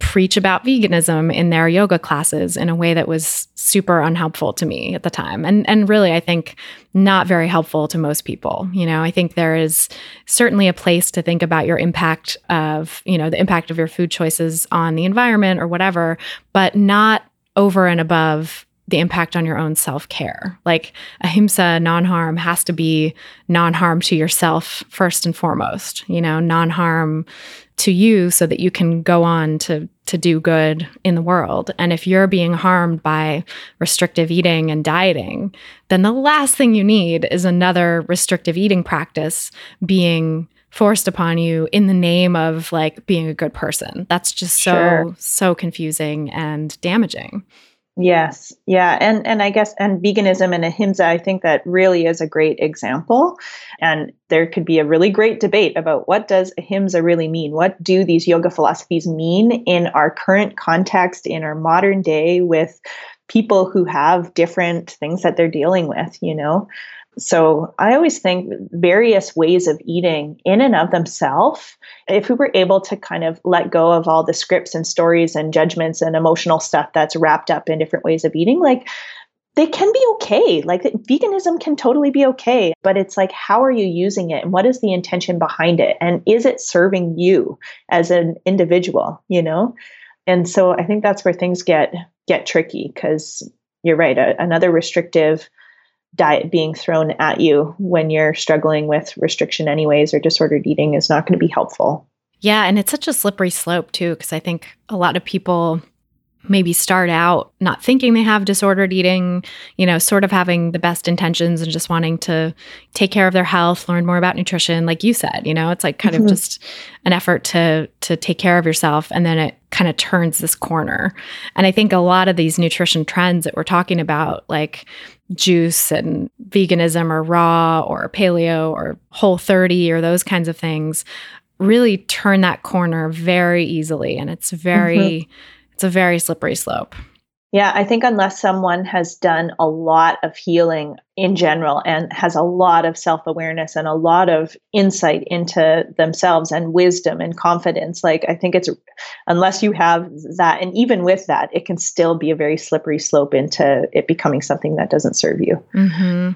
preach about veganism in their yoga classes in a way that was super unhelpful to me at the time and and really I think not very helpful to most people you know I think there is certainly a place to think about your impact of you know the impact of your food choices on the environment or whatever but not over and above the impact on your own self care. Like ahimsa, non harm, has to be non harm to yourself first and foremost, you know, non harm to you so that you can go on to to do good in the world. And if you're being harmed by restrictive eating and dieting, then the last thing you need is another restrictive eating practice being forced upon you in the name of like being a good person. That's just so sure. so confusing and damaging. Yes. Yeah. And and I guess and veganism and ahimsa, I think that really is a great example. And there could be a really great debate about what does ahimsa really mean? What do these yoga philosophies mean in our current context, in our modern day with people who have different things that they're dealing with, you know? So I always think various ways of eating in and of themselves, if we were able to kind of let go of all the scripts and stories and judgments and emotional stuff that's wrapped up in different ways of eating, like they can be okay. Like veganism can totally be okay, but it's like, how are you using it and what is the intention behind it? And is it serving you as an individual, you know? And so I think that's where things get get tricky because you're right. A, another restrictive diet being thrown at you when you're struggling with restriction anyways or disordered eating is not going to be helpful. Yeah, and it's such a slippery slope too because I think a lot of people maybe start out not thinking they have disordered eating, you know, sort of having the best intentions and just wanting to take care of their health, learn more about nutrition like you said, you know, it's like kind mm-hmm. of just an effort to to take care of yourself and then it kind of turns this corner. And I think a lot of these nutrition trends that we're talking about like juice and veganism or raw or paleo or whole 30 or those kinds of things really turn that corner very easily and it's very mm-hmm it's a very slippery slope. Yeah, I think unless someone has done a lot of healing in general and has a lot of self awareness and a lot of insight into themselves and wisdom and confidence, like I think it's unless you have that, and even with that, it can still be a very slippery slope into it becoming something that doesn't serve you. Mm-hmm.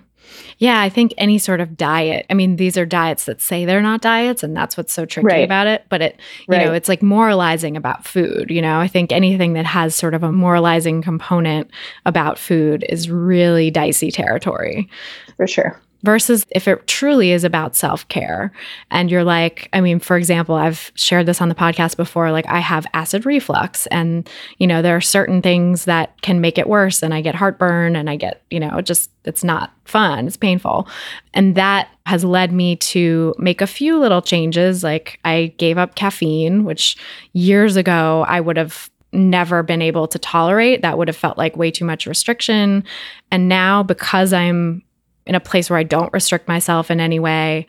Yeah, I think any sort of diet. I mean, these are diets that say they're not diets, and that's what's so tricky right. about it. But it, you right. know, it's like moralizing about food. You know, I think anything that has sort of a moralizing component about food is really dicey territory. For sure versus if it truly is about self care. And you're like, I mean, for example, I've shared this on the podcast before, like I have acid reflux, and, you know, there are certain things that can make it worse, and I get heartburn, and I get, you know, just, it's not fun, it's painful. And that has led me to make a few little changes. Like I gave up caffeine, which years ago I would have never been able to tolerate. That would have felt like way too much restriction. And now, because I'm in a place where I don't restrict myself in any way.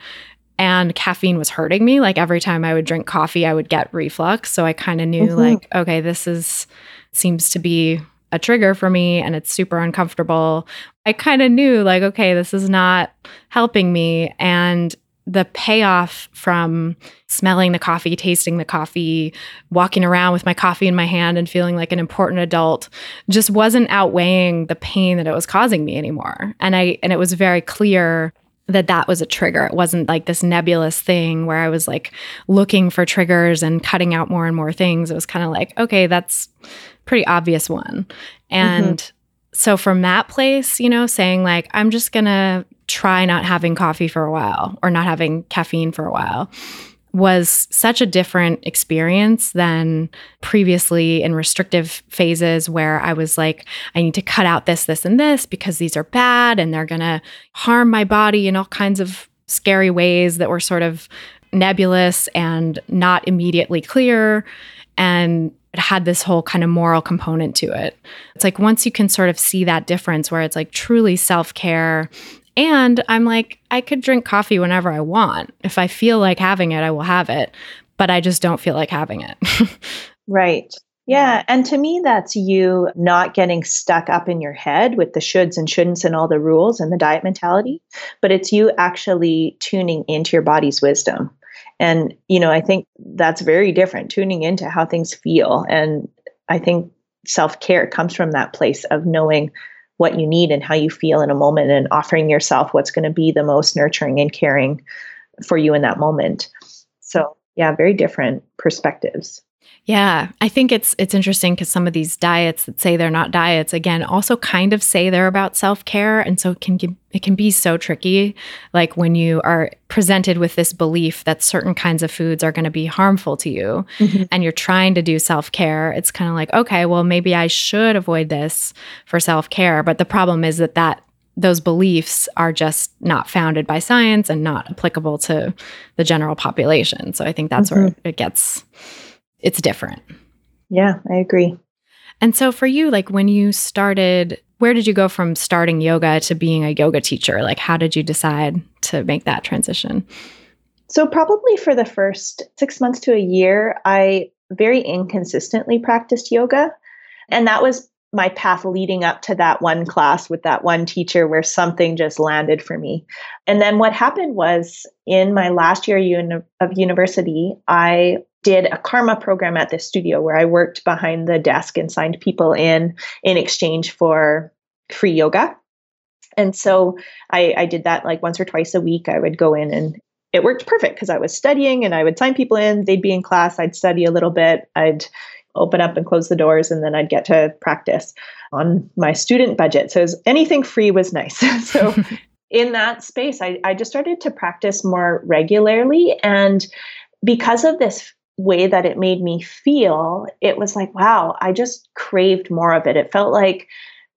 And caffeine was hurting me. Like every time I would drink coffee, I would get reflux. So I kind of knew, mm-hmm. like, okay, this is seems to be a trigger for me and it's super uncomfortable. I kind of knew, like, okay, this is not helping me. And the payoff from smelling the coffee, tasting the coffee, walking around with my coffee in my hand and feeling like an important adult just wasn't outweighing the pain that it was causing me anymore. And I and it was very clear that that was a trigger. It wasn't like this nebulous thing where I was like looking for triggers and cutting out more and more things. It was kind of like, okay, that's pretty obvious one. And mm-hmm. so from that place, you know, saying like I'm just going to try not having coffee for a while or not having caffeine for a while was such a different experience than previously in restrictive phases where I was like, I need to cut out this, this, and this because these are bad and they're going to harm my body in all kinds of scary ways that were sort of nebulous and not immediately clear. And it had this whole kind of moral component to it. It's like once you can sort of see that difference where it's like truly self care and I'm like, I could drink coffee whenever I want. If I feel like having it, I will have it, but I just don't feel like having it. right. Yeah. And to me, that's you not getting stuck up in your head with the shoulds and shouldn'ts and all the rules and the diet mentality, but it's you actually tuning into your body's wisdom. And, you know, I think that's very different, tuning into how things feel. And I think self care comes from that place of knowing what you need and how you feel in a moment and offering yourself what's going to be the most nurturing and caring for you in that moment. So, yeah, very different perspectives. Yeah, I think it's it's interesting because some of these diets that say they're not diets again also kind of say they're about self-care and so it can it can be so tricky like when you are presented with this belief that certain kinds of foods are going to be harmful to you mm-hmm. and you're trying to do self-care it's kind of like okay, well maybe I should avoid this for self-care, but the problem is that that those beliefs are just not founded by science and not applicable to the general population. So I think that's mm-hmm. where it gets it's different. Yeah, I agree. And so for you, like when you started, where did you go from starting yoga to being a yoga teacher? Like how did you decide to make that transition? So probably for the first 6 months to a year, I very inconsistently practiced yoga. And that was my path leading up to that one class with that one teacher where something just landed for me. And then what happened was in my last year of university, I did a karma program at the studio where I worked behind the desk and signed people in in exchange for free yoga. And so I, I did that like once or twice a week. I would go in and it worked perfect because I was studying and I would sign people in. They'd be in class. I'd study a little bit. I'd open up and close the doors, and then I'd get to practice on my student budget. So was, anything free was nice. so in that space, I, I just started to practice more regularly. And because of this way that it made me feel, it was like, wow, I just craved more of it. It felt like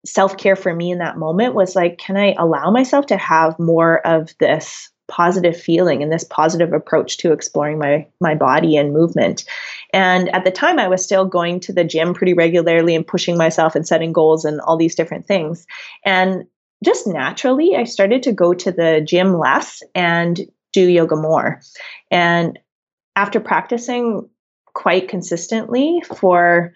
self care for me in that moment was like, can I allow myself to have more of this positive feeling and this positive approach to exploring my my body and movement? And at the time i was still going to the gym pretty regularly and pushing myself and setting goals and all these different things. And just naturally i started to go to the gym less and do yoga more. And after practicing quite consistently for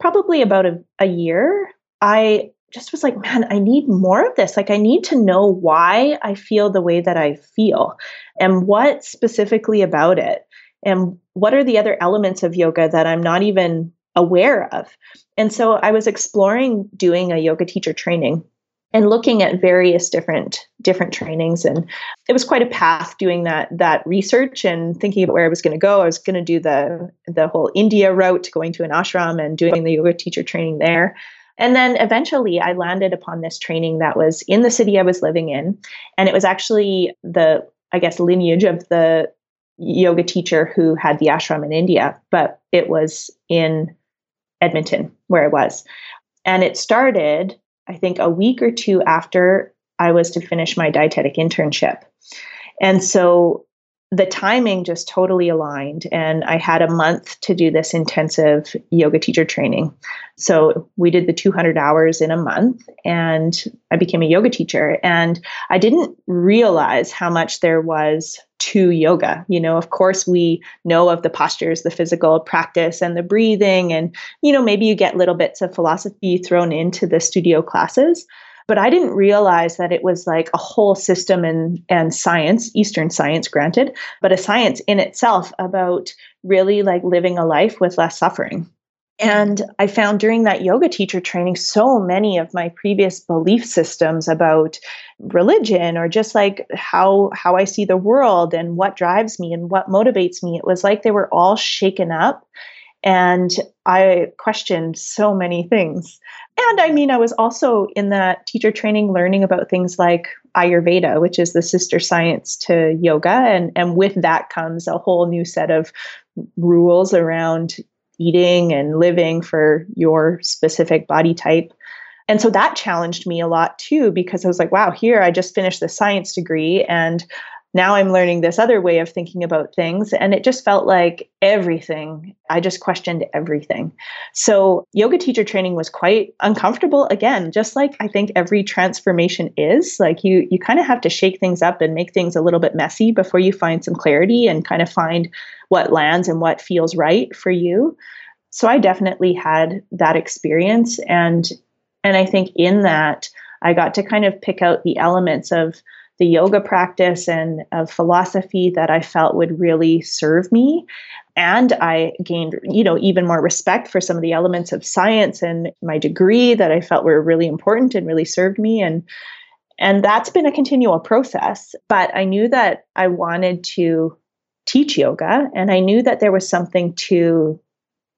probably about a, a year i just was like, man, I need more of this. Like, I need to know why I feel the way that I feel and what specifically about it. And what are the other elements of yoga that I'm not even aware of? And so I was exploring doing a yoga teacher training and looking at various different different trainings and it was quite a path doing that that research and thinking about where I was going to go I was going to do the the whole India route going to an ashram and doing the yoga teacher training there and then eventually I landed upon this training that was in the city I was living in. And it was actually the, I guess, lineage of the yoga teacher who had the ashram in India, but it was in Edmonton where I was. And it started, I think, a week or two after I was to finish my dietetic internship. And so the timing just totally aligned and i had a month to do this intensive yoga teacher training so we did the 200 hours in a month and i became a yoga teacher and i didn't realize how much there was to yoga you know of course we know of the postures the physical practice and the breathing and you know maybe you get little bits of philosophy thrown into the studio classes but I didn't realize that it was like a whole system and and science, Eastern science granted, but a science in itself about really like living a life with less suffering. And I found during that yoga teacher training, so many of my previous belief systems about religion or just like how how I see the world and what drives me and what motivates me, it was like they were all shaken up. And I questioned so many things. And I mean, I was also in that teacher training learning about things like Ayurveda, which is the sister science to yoga. And, and with that comes a whole new set of rules around eating and living for your specific body type. And so that challenged me a lot too, because I was like, wow, here I just finished the science degree and now I'm learning this other way of thinking about things. And it just felt like everything, I just questioned everything. So, yoga teacher training was quite uncomfortable. Again, just like I think every transformation is, like you, you kind of have to shake things up and make things a little bit messy before you find some clarity and kind of find what lands and what feels right for you. So, I definitely had that experience. And, and I think in that, I got to kind of pick out the elements of the yoga practice and of philosophy that I felt would really serve me. And I gained, you know, even more respect for some of the elements of science and my degree that I felt were really important and really served me. And and that's been a continual process. But I knew that I wanted to teach yoga, and I knew that there was something to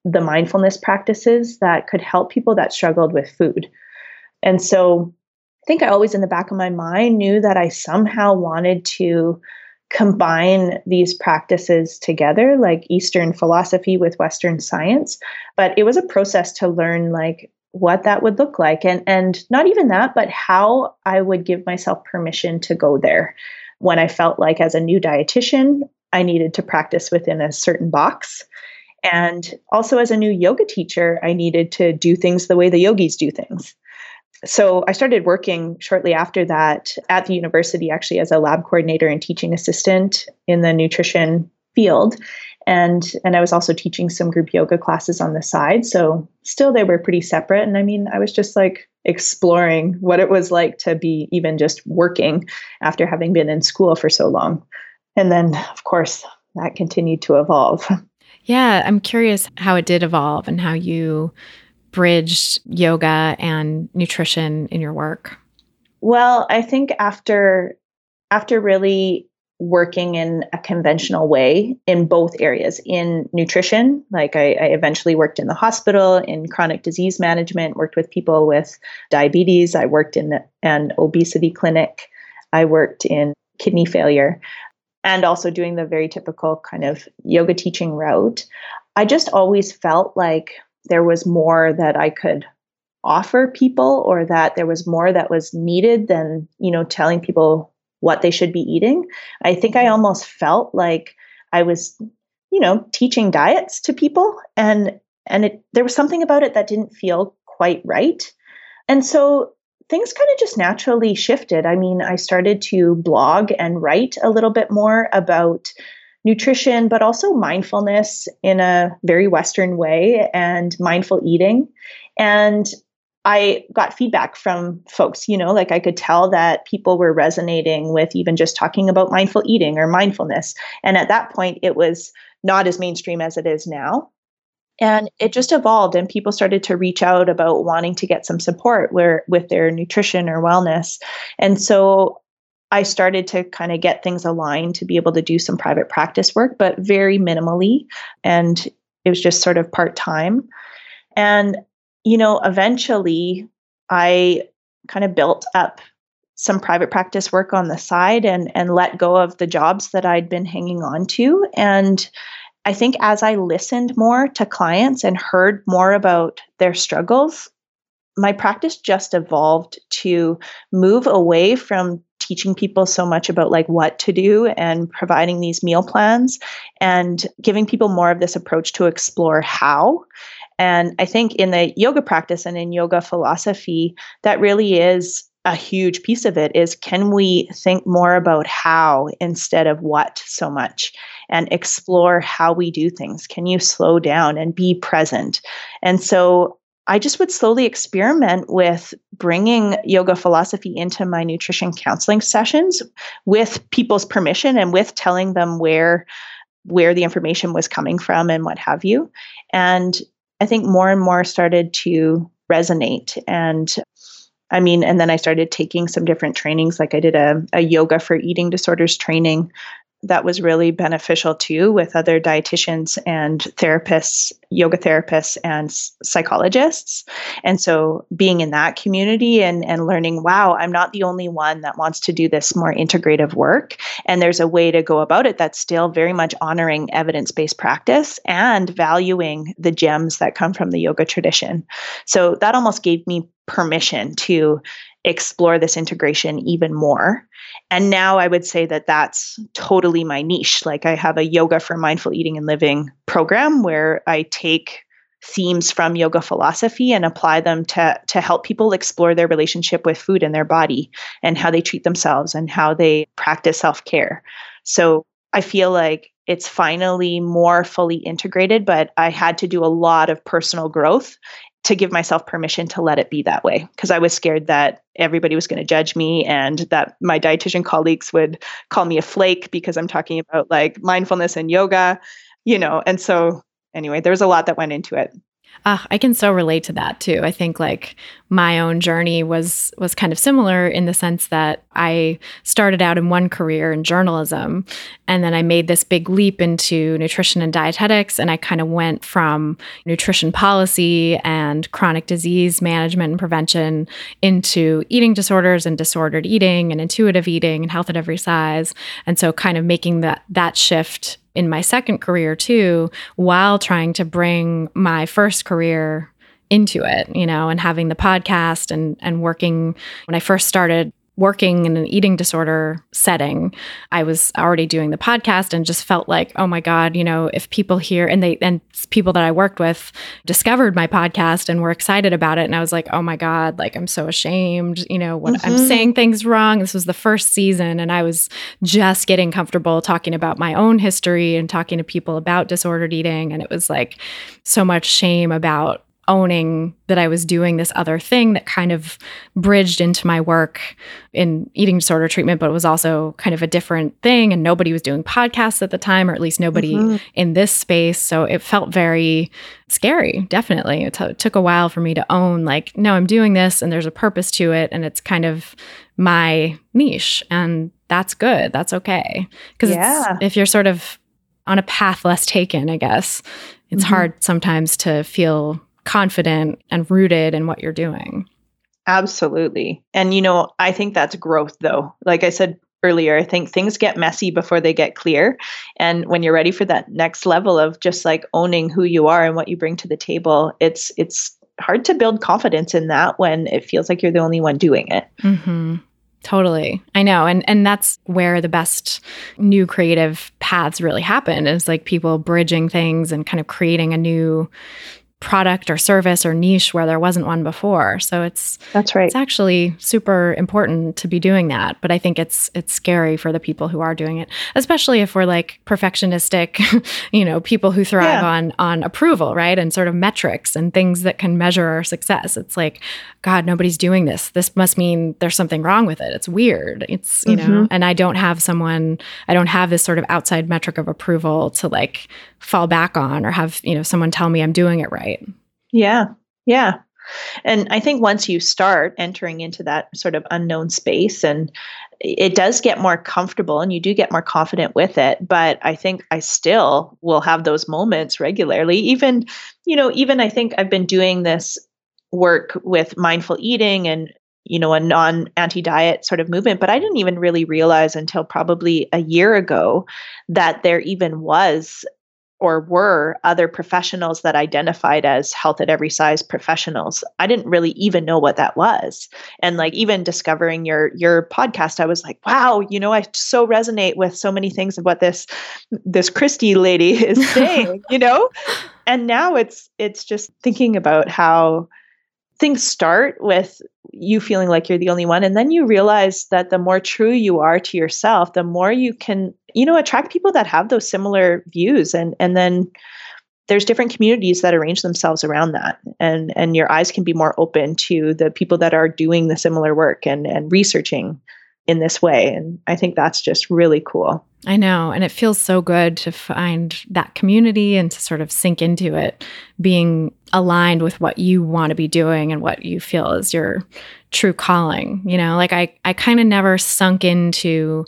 the mindfulness practices that could help people that struggled with food. And so I think I always, in the back of my mind, knew that I somehow wanted to combine these practices together, like Eastern philosophy with Western science. But it was a process to learn, like, what that would look like. And and not even that but how I would give myself permission to go there. When I felt like as a new dietitian I needed to practice within a certain box. And also as a new yoga teacher I needed to do things the way the yogis do things so I started working shortly after that at the university, actually, as a lab coordinator and teaching assistant in the nutrition field. And and I was also teaching some group yoga classes on the side. So still they were pretty separate. And I mean, I was just like exploring what it was like to be even just working after having been in school for so long. And then of course that continued to evolve. Yeah, I'm curious how it did evolve and how you bridged yoga and nutrition in your work? Well, I think after after really working in a conventional way in both areas in nutrition like I, I, eventually worked in the hospital in chronic disease management worked with people with diabetes i worked in an obesity clinic i worked in kidney failure and also doing the very typical kind of yoga teaching route i just always felt like there was more that i could offer people or that there was more that was needed than you know telling people what they should be eating. I think I mm-hmm. almost felt like I was, you know, teaching diets to people and and it there was something about it that didn't feel quite right. And so things kind of just naturally shifted. I mean, I started to blog and write a little bit more about nutrition, but also mindfulness in a very Western way and mindful eating. And I got feedback from folks, you know, like I could tell that people were resonating with even just talking about mindful eating or mindfulness. And at that point, it was not as mainstream as it is now. And it just evolved, and people started to reach out about wanting to get some support where, with their nutrition or wellness. And so I started to kind of get things aligned to be able to do some private practice work, but very minimally. And it was just sort of part time. And you know, eventually I kind of built up some private practice work on the side and and let go of the jobs that I'd been hanging on to and I think as I listened more to clients and heard more about their struggles my practice just evolved to move away from teaching people so much about like what to do and providing these meal plans and giving people more of this approach to explore how. And I think in the yoga practice and in yoga philosophy, that really is a huge piece of it is can we think more about how instead of what so much and explore how we do things? Can you slow down and be present? And so i just would slowly experiment with bringing yoga philosophy into my nutrition counseling sessions with people's permission and with telling them where where the information was coming from and what have you and I think more and more started to resonate. And I mean, and then I started taking some different trainings. Like I did a, a yoga for eating disorders training that was really beneficial too with other dietitians and therapists, yoga therapists and psychologists. And so being in that community and, and learning, wow, I'm not the only one that wants to do this more integrative work. And there's a way to go about it that's still very much honoring evidence based practice and valuing the gems that come from the yoga tradition. So that almost gave me permission to explore this integration even more. And now I would say that that's totally my niche. Like I have a yoga for mindful eating and living program where I take themes from yoga philosophy and apply them to to help people explore their relationship with food and their body and how they treat themselves and how they practice self-care. So I feel like it's finally more fully integrated, but I had to do a lot of personal growth to give myself permission to let it be that way because I was scared that everybody was going to judge me and that my dietitian colleagues would call me a flake because I'm talking about like mindfulness and yoga, you know. And so anyway, there was a lot that went into it. Uh, I can so relate to that too. I think like my own journey was was kind of similar in the sense that I started out in one career in journalism and then I made this big leap into nutrition and dietetics and I kind of went from nutrition policy and chronic disease management and prevention into eating disorders and disordered eating and intuitive eating and health at every size. And so kind of making that that shift in my second career too, while trying to bring my first career into it, you know, and having the podcast and and working when I first started working in an eating disorder setting, I was already doing the podcast and just felt like, oh my God, you know, if people here and they and people that I worked with discovered my podcast and were excited about it. And I was like, oh my God, like I'm so ashamed, you know, what mm-hmm. I'm saying things wrong. This was the first season and I was just getting comfortable talking about my own history and talking to people about disordered eating. And it was like so much shame about owning that I was doing this other thing that kind of bridged into my work in eating disorder treatment, but it was also kind of a different thing. And nobody was doing podcasts at the time, or at least nobody mm-hmm. in this space. So it felt very scary, definitely. It, t- it took a while for me to own, like, no, I'm doing this and there's a purpose to it. And it's kind of my niche. And that's good. That's okay. Because Yeah. if you're sort of on a path less taken, I guess, it's Mhm. hard sometimes to feel confident and rooted in what you're doing. Absolutely. And, you know, I think that's growth, though. Like I said earlier, I think things get messy before they get clear. And when you're ready for that next level of just like owning who you are and what you bring to the table, it's, it's, hard to build confidence in that when it feels like you're the only one doing it. hmm Totally. I know. And and that's where the best new creative paths really happen is like people bridging things and kind of creating a new product or service or niche where there wasn't one before. So it's That's right. it's actually super important to be doing that, but I think it's it's scary for the people who are doing it, especially if we're like perfectionistic, you know, people who thrive Yeah. on on approval, right? And sort of metrics and things that can measure our success. It's like god, nobody's doing this. This must mean there's something wrong with it. It's weird. It's, you know, Mhm. and I don't have someone I don't have this sort of outside metric of approval to like fall back on or have, you know, someone tell me I'm doing it right. Yeah. Yeah. And I think once you start entering into that sort of unknown space and it does get more comfortable and you do get more confident with it, but I think I still will have those moments regularly. Even, you know, even I think I've been doing this work with mindful eating and you know a non anti-diet sort of movement but i didn't even really realize until probably a year ago that there even was or were other professionals that identified as health at every size professionals i didn't really even know what that was. And like even discovering your your podcast i was like wow you know i so resonate with so many things of what this this christy lady is saying you know? And now it's it's just thinking about how things start with you feeling like you're the only one and then you realize that the more true you are to yourself the more you can you know attract people that have those similar views and and then there's different communities that arrange themselves around that and and your eyes can be more open to the people that are doing the similar work and and researching in this way and i think that's just really cool I know. And it feels so good to find that community and to sort of sink into it, being aligned with what you want to be doing and what you feel is your true calling. You know, like I, I kind of never sunk into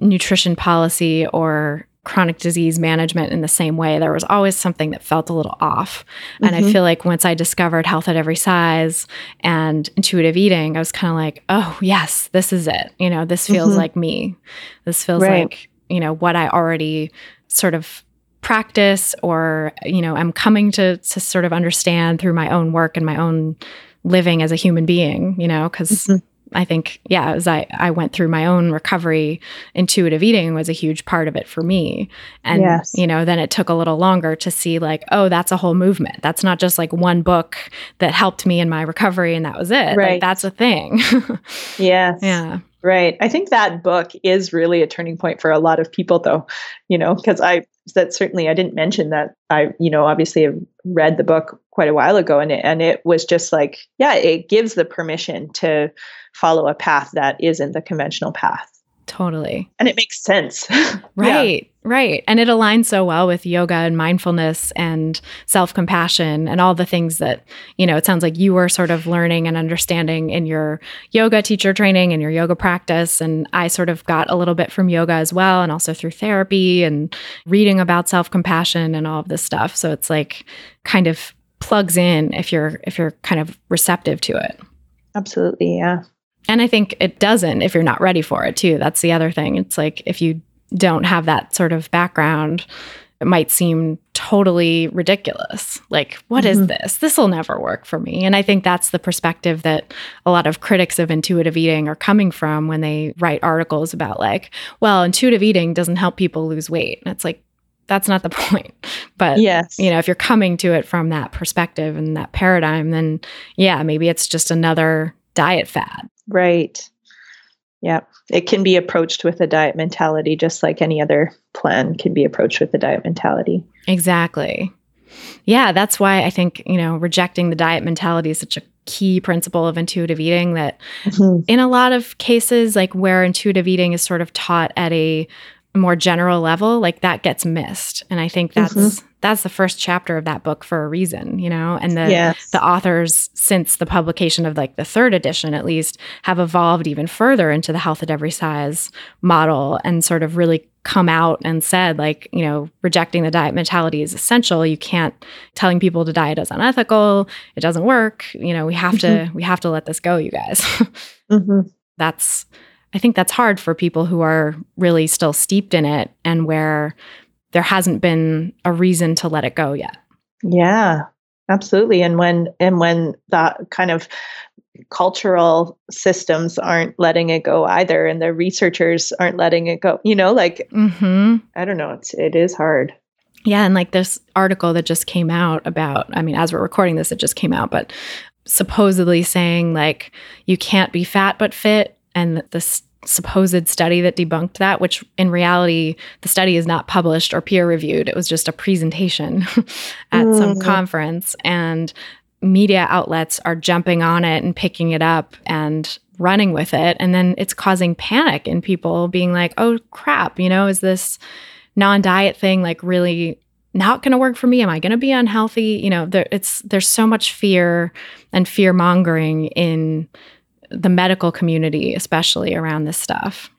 nutrition policy or chronic disease management in the same way. There was always something that felt a little off. And I Mhm. feel like once I discovered health at every size and intuitive eating, I was kind of like, oh, yes, this is it. You know, this feels Mhm. like me. This feels Right. like, you know, what I already sort of practice or, you know, I'm coming to to sort of understand through my own work and my own living as a human being, you know, because Mhm. I think, yeah, as I, I went through my own recovery, intuitive eating was a huge part of it for me. And, Yes. you know, then it took a little longer to see, like, oh, that's a whole movement. That's not just like one book that helped me in my recovery and that was it. Right. Like, that's a thing. yes yeah. Right. I think that book is really a turning point for a lot of people, though, you know, because I, that certainly, I didn't mention that I, you know, obviously read the book quite a while ago and it, and it was just like, yeah, it gives the permission to follow a path that isn't the conventional path. Totally. And it makes sense. Yeah. Right, right. And it aligns so well with yoga and mindfulness and self compassion and all the things that, you know, it sounds like you were sort of learning and understanding in your yoga teacher training and your yoga practice. And I sort of got a little bit from yoga as well, and also through therapy and reading about self compassion and all of this stuff. So it's like kind of plugs in if you're if you're kind of receptive to it. Absolutely. Yeah. And I think it doesn't if you're not ready for it too. That's the other thing. It's like if you don't have that sort of background, it might seem totally ridiculous. Like, what is Mhm. this? This will never work for me. And I think that's the perspective that a lot of critics of intuitive eating are coming from when they write articles about, like, well, intuitive eating doesn't help people lose weight. And it's like, that's not the point. But Yes. you know, if you're coming to it from that perspective and that paradigm, then yeah, maybe it's just another diet fad. Right. Yeah. It can be approached with a diet mentality, just like any other plan can be approached with a diet mentality. Exactly. Yeah, that's why I think, you know, rejecting the diet mentality is such a key principle of intuitive eating that mm-hmm. in a lot of cases, like where intuitive eating is sort of taught at a more general level, like that gets missed. And I think that's mm-hmm. that's the first chapter of that book for a reason, you know? And the yes. the authors since the publication of like the third edition at least have evolved even further into the health at every size model and sort of really come out and said like, you know, rejecting the diet mentality is essential. You can't telling people to diet is unethical. It doesn't work. You know, we have mm-hmm. to we have to let this go, you guys. mm-hmm. That's I think that's hard for people who are really still steeped in it and where there hasn't been a reason to let it go yet. Yeah, absolutely. And when and when that kind of cultural systems aren't letting it go either and the researchers aren't letting it go you know like mm-hmm. i don't know it's it is hard yeah and like this article that just came out about i mean as we're recording this it just came out but supposedly saying like you can't be fat but fit and this supposed study that debunked that, which in reality, the study is not published or peer reviewed. It was just a presentation at mm. some conference. And media outlets are jumping on it and picking it up and running with it. And then it's causing panic in people being like, oh crap, you know, is this non diet thing like really not going to work for me? Am I going to be unhealthy? You know, there, it's there's so much fear and fear mongering in the medical community, especially around this stuff.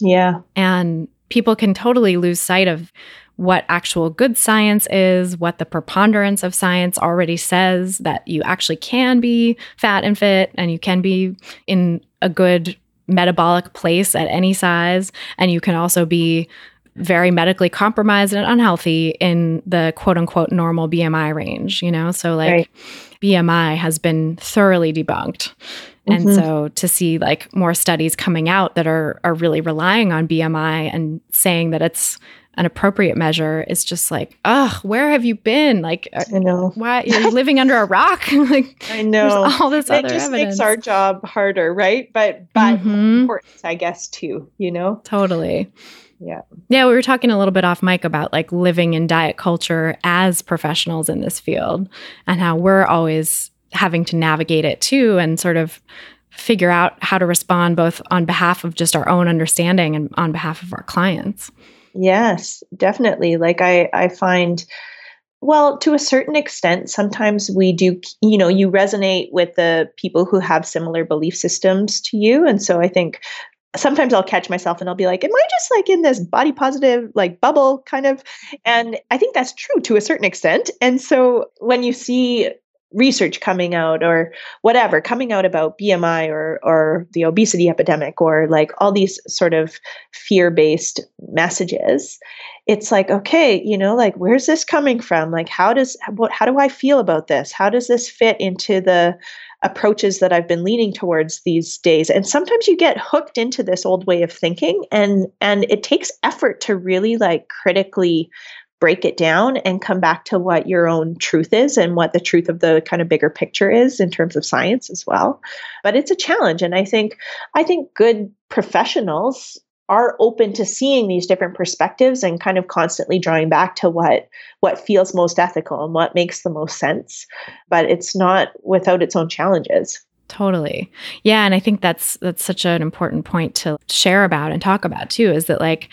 Yeah. And people can totally lose sight of what actual good science is, what the preponderance of science already says that you actually can be fat and fit and you can be in a good metabolic place at any size. And you can also be very medically compromised and unhealthy in the quote unquote normal BMI range, you know? So, like, right. BMI has been thoroughly debunked. And mm-hmm. so to see like more studies coming out that are are really relying on BMI and saying that it's an appropriate measure is just like, oh, where have you been? Like, uh, I know why you're living under a rock. like, I know all this it other just evidence. makes our job harder, right? But but mm-hmm. important, I guess, too. You know, totally. Yeah. Yeah, we were talking a little bit off mic about like living in diet culture as professionals in this field and how we're always having to navigate it too and sort of figure out how to respond both on behalf of just our own understanding and on behalf of our clients. Yes, definitely. Like I I find well, to a certain extent, sometimes we do, you know, you resonate with the people who have similar belief systems to you. And so I think sometimes I'll catch myself and I'll be like, am I just like in this body positive like bubble kind of? And I think that's true to a certain extent. And so when you see research coming out or whatever coming out about BMI or or the obesity epidemic or like all these sort of fear-based messages it's like okay you know like where's this coming from? Like how does what how do I feel about this? How does this fit into the approaches that I've been leaning towards these days? And sometimes you get hooked into this old way of thinking and and it takes effort to really like critically break it down and come back to what your own truth is and what the truth of the kind of bigger picture is in terms of science as well. But it's a challenge and i think i think good professionals are open to seeing these different perspectives and kind of constantly drawing back to what what feels most ethical and what makes the most sense. But it's not without its own challenges Totally. Yeah, and I think that's that's such an important point to share about and talk about too is that like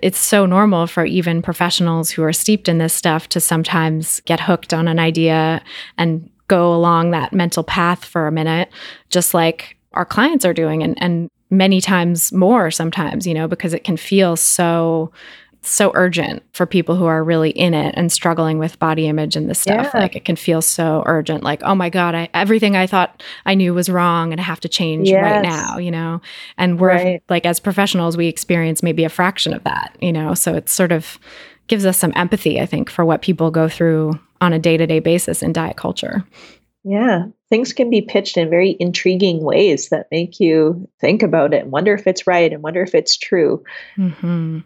it's so normal for even professionals who are steeped in this stuff to sometimes get hooked on an idea and go along that mental path for a minute just like our clients are doing and and many times more sometimes, you know, because it can feel so so urgent for people who are really in it and struggling with body image and this stuff. Yeah. Like it can feel so urgent. Like, oh my God, I, everything I thought I knew was wrong and I have to change yes. right now, you know? And we're right. like, as professionals, we experience maybe a fraction of that, you know? So it sort of gives us some empathy, I think, for what people go through on a day to day basis in diet culture. Yeah, things can be pitched in very intriguing ways that make you think about it and wonder if it's right and wonder if it's true. Mm-hmm.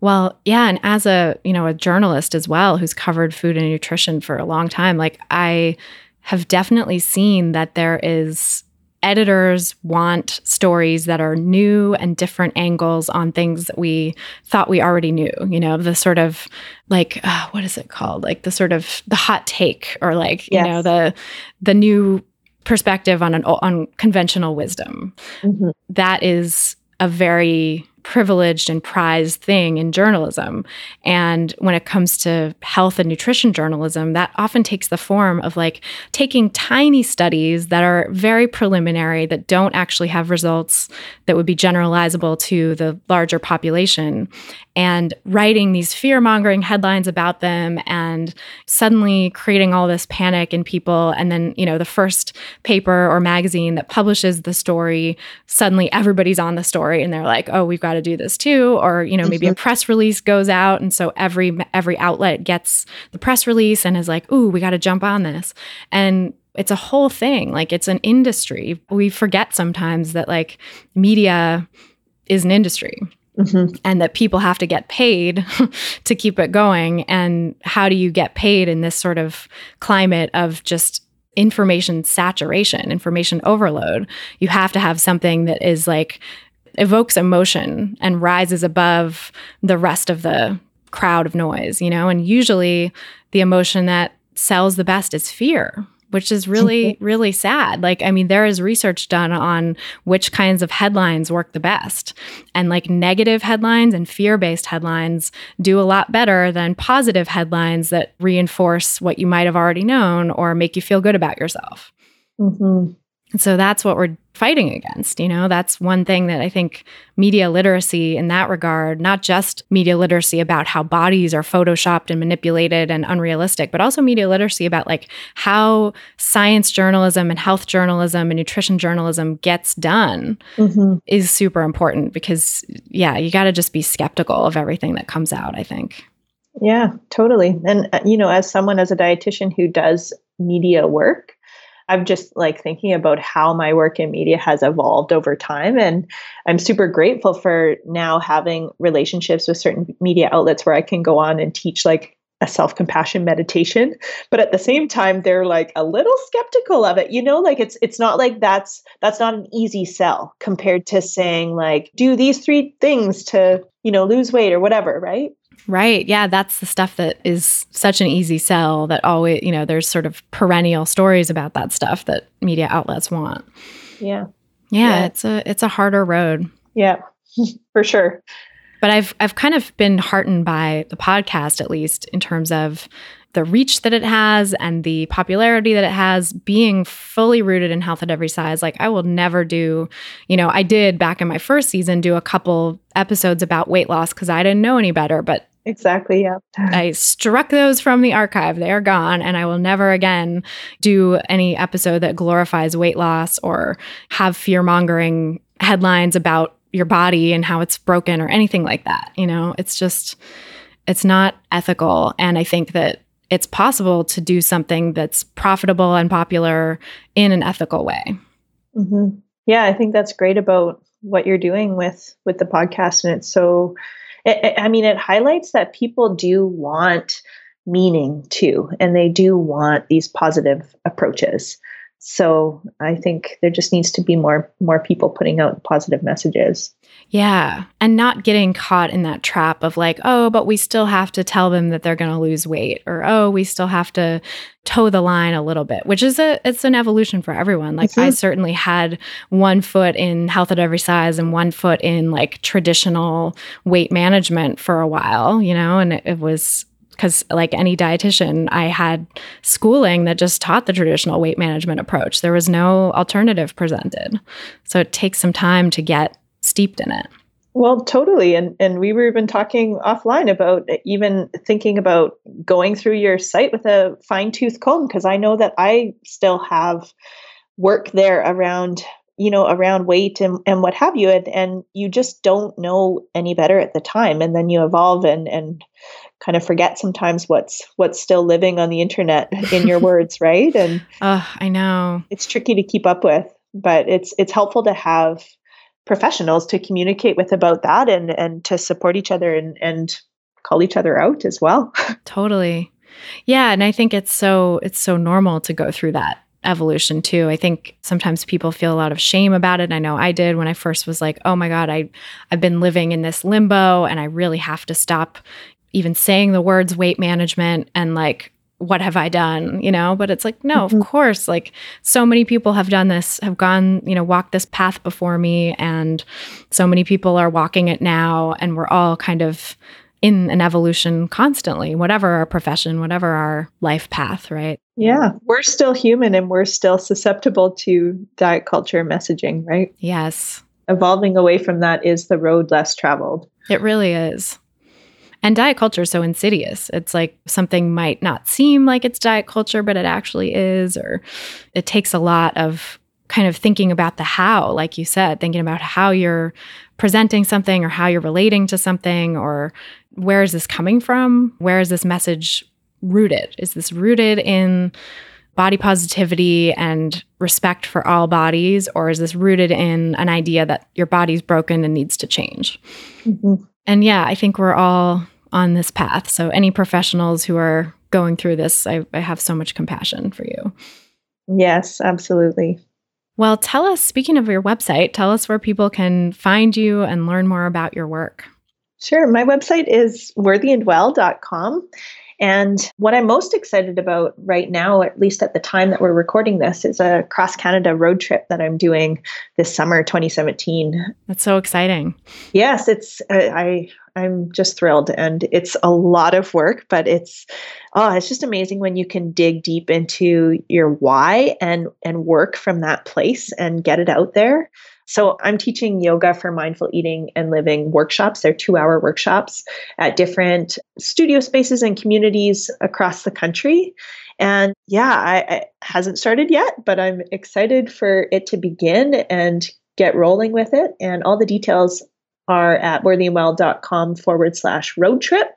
Well, yeah, and as a, you know, a journalist as well who's covered food and nutrition for a long time, like I have definitely seen that there is editors want stories that are new and different angles on things that we thought we already knew you know the sort of like uh, what is it called like the sort of the hot take or like yes. you know the the new perspective on an on conventional wisdom mm-hmm. that is a very privileged and prized thing in journalism. And when it comes to health and nutrition journalism, that often takes the form of like taking tiny studies that are very preliminary, that don't actually have results that would be generalizable to the larger population, and writing these fear mongering headlines about them and suddenly creating all this panic in people. And then, you know, the first paper or magazine that publishes the story, suddenly everybody's on the story and they're like, oh, we've got to do this too. Or, you know, maybe mm-hmm. a press release goes out. And so every every outlet gets the press release and is like, ooh, we got to jump on this. And it's a whole thing. Like it's an industry. We forget sometimes that like media is an industry Mm-hmm. and that people have to get paid to keep it going. And how do you get paid in this sort of climate of just information saturation, information overload? You have to have something that is like evokes emotion and rises above the rest of the crowd of noise, you know? And usually the emotion that sells the best is fear which is really, really sad. Like, I mean, there is research done on which kinds of headlines work the best. And like negative headlines and fear based headlines do a lot better than positive headlines that reinforce what you might have already known or make you feel good about yourself. Mm-hmm. And so that's what we're fighting against. You know, that's one thing that I think media literacy in that regard, not just media literacy about how bodies are photoshopped and manipulated and unrealistic, but also media literacy about like how science journalism and health journalism and nutrition journalism gets done mm-hmm. is super important because, yeah, you got to just be skeptical of everything that comes out, I think. Yeah, totally. And, uh, you know, as someone, as a dietitian who does media work, I'm just like thinking about how my work in media has evolved over time. And I'm super grateful for now having relationships with certain media outlets where I can go on and teach like a self compassion meditation. But at the same time, they're like a little skeptical of it. You know, like it's it's not like that's that's not an easy sell compared to saying like do these three things to, you know, lose weight or whatever, right? Right. Yeah, that's the stuff that is such an easy sell that always, you know, there's sort of perennial stories about that stuff that media outlets want. Yeah. Yeah, yeah. it's a it's a harder road. Yeah. For sure. But I've I've kind of been heartened by the podcast at least in terms of the reach that it has and the popularity that it has being fully rooted in health at every size like i will never do you know i did back in my first season do a couple episodes about weight loss because i didn't know any better but Exactly. Yeah. I struck those from the archive. They are gone. And I will never again do any episode that glorifies weight loss or have fear mongering headlines about your body and how it's broken or anything like that. You know, it's just, it's not ethical. And I think that it's possible to do something that's profitable and popular in an ethical way. Mm-hmm. Yeah, I think that's great about what you're doing with with the podcast, and it's so. It, I mean, it highlights that people do want meaning too, and they do want these positive approaches. So I think there just needs to be more more people putting out positive messages. Yeah, and not getting caught in that trap of like, oh, but we still have to tell them that they're going to lose weight or oh, we still have to toe the line a little bit, which is a it's an evolution for everyone. Like mm-hmm. I certainly had one foot in health at every size and one foot in like traditional weight management for a while, you know, and it, it was because like any dietitian i had schooling that just taught the traditional weight management approach there was no alternative presented so it takes some time to get steeped in it. Well totally. And and we were even talking offline about even thinking about going through your site with a fine tooth comb because i know that i still have work there around you know around weight and, and what have you. And, and you just don't know any better at the time. And then you evolve and and kind of forget sometimes what's what's still living on the internet in your words right? And oh i know. it's tricky to keep up with but it's it's helpful to have professionals to communicate with about that and and to support each other and and call each other out as well totally yeah and i think it's so it's so normal to go through that evolution too. I think sometimes people feel a lot of shame about it. I know I did when I first was like, "Oh my god, I I've been living in this limbo and I really have to stop even saying the words weight management and like what have I done? You know, but it's like, no, mm-hmm. of course, like so many people have done this, have gone, you know, walked this path before me, and so many people are walking it now, and we're all kind of in an evolution constantly, whatever our profession, whatever our life path, right? Yeah, we're still human and we're still susceptible to diet culture messaging, right? Yes. Evolving away from that is the road less traveled. It really is. And diet culture is so insidious. It's like something might not seem like it's diet culture, but it actually is, or it takes a lot of kind of thinking about the how, like you said, thinking about how you're presenting something or how you're relating to something or where is this coming from? Where is this message rooted? Is this rooted in body positivity and respect for all bodies, or is this rooted in an idea that your body's broken and needs to change? Mm-hmm. And yeah, I think we're all on this path. So, any professionals who are going through this, I, I have so much compassion for you. Yes, absolutely. Well, tell us, speaking of your website, tell us where people can find you and learn more about your work. Sure. My website is worthyandwell.com. And what I'm most excited about right now, at least at the time that we're recording this, is a cross Canada road trip that I'm doing this summer, 2017. That's so exciting. Yes, it's uh, I I'm just thrilled, and it's a lot of work, but it's oh, it's just amazing when you can dig deep into your why and and work from that place and get it out there. So I'm teaching yoga for mindful eating and living workshops. They're two hour workshops at different studio spaces and communities across the country. And yeah, I, it hasn't started yet, but I'm excited for it to begin and get rolling with it. And all the details are at worthyandwell.com forward slash road trip.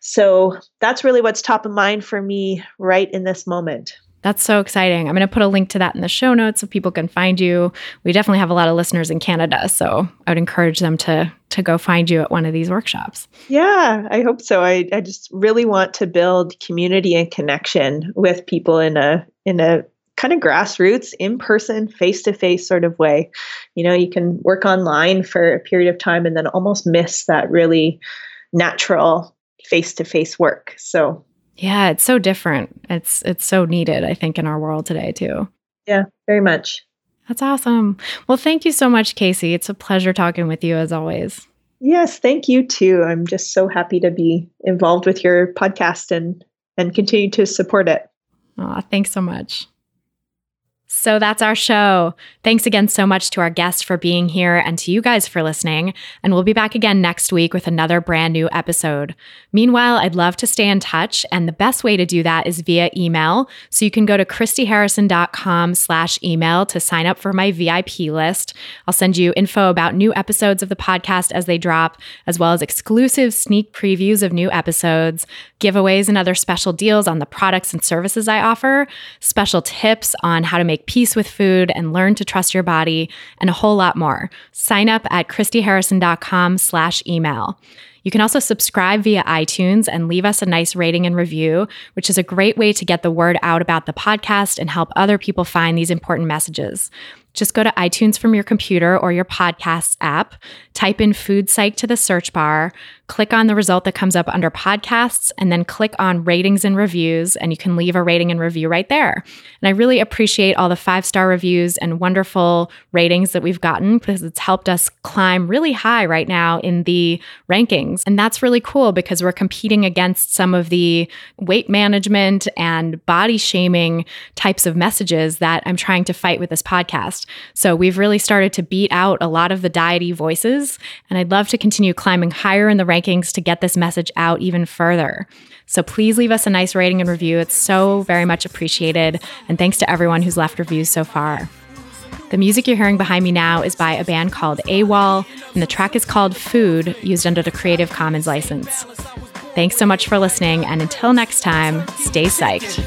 So that's really what's top of mind for me right in this moment. That's so exciting. I'm going to put a link to that in the show notes so people can find you. We definitely have a lot of listeners in Canada, so I would encourage them to to go find you at one of these workshops. Yeah, I hope so. I, I just really want to build community and connection with people in a in a kind of grassroots, in person, face to face sort of way. You know, you can work online for a period of time and then almost miss that really natural face to face work. So yeah, it's so different. It's it's so needed, I think, in our world today too. Yeah, very much. That's awesome. Well, thank you so much, Casey. It's a pleasure talking with you as always. Yes, thank you too. I'm just so happy to be involved with your podcast and and continue to support it. Aw, thanks so much. So that's our show. Thanks again so much to our guests for being here and to you guys for listening. And we'll be back again next week with another brand new episode. Meanwhile, I'd love to stay in touch. And the best way to do that is via email. So you can go to christyharrison.com slash email to sign up for my VIP list. I'll send you info about new episodes of the podcast as they drop, as well as exclusive sneak previews of new episodes, giveaways and other special deals on the products and services I offer, special tips on how to make peace with food and learn to trust your body, and a whole lot more. Sign up at christyharrison.com slash email. You can also subscribe via iTunes and leave us a nice rating and review, which is a great way to get the word out about the podcast and help other people find these important messages. Just go to iTunes from your computer or your podcasts app, type in Food Psych to the search bar, click on the result that comes up under podcasts, and then click on ratings and reviews, and you can leave a rating and review right there. And I really appreciate all the five star reviews and wonderful ratings that we've gotten because it's helped us climb really high right now in the rankings. And that's really cool because we're competing against some of the weight management and body shaming types of messages that I'm trying to fight with this podcast. So we've really started to beat out a lot of the diety voices, and I'd love to continue climbing higher in the rankings to get this message out even further. So please leave us a nice rating and review. It's so very much appreciated. And thanks to everyone who's left reviews so far. The music you're hearing behind me now is by a band called AWOL, and the track is called Food, used under the Creative Commons license. Thanks so much for listening, and until next time, stay psyched.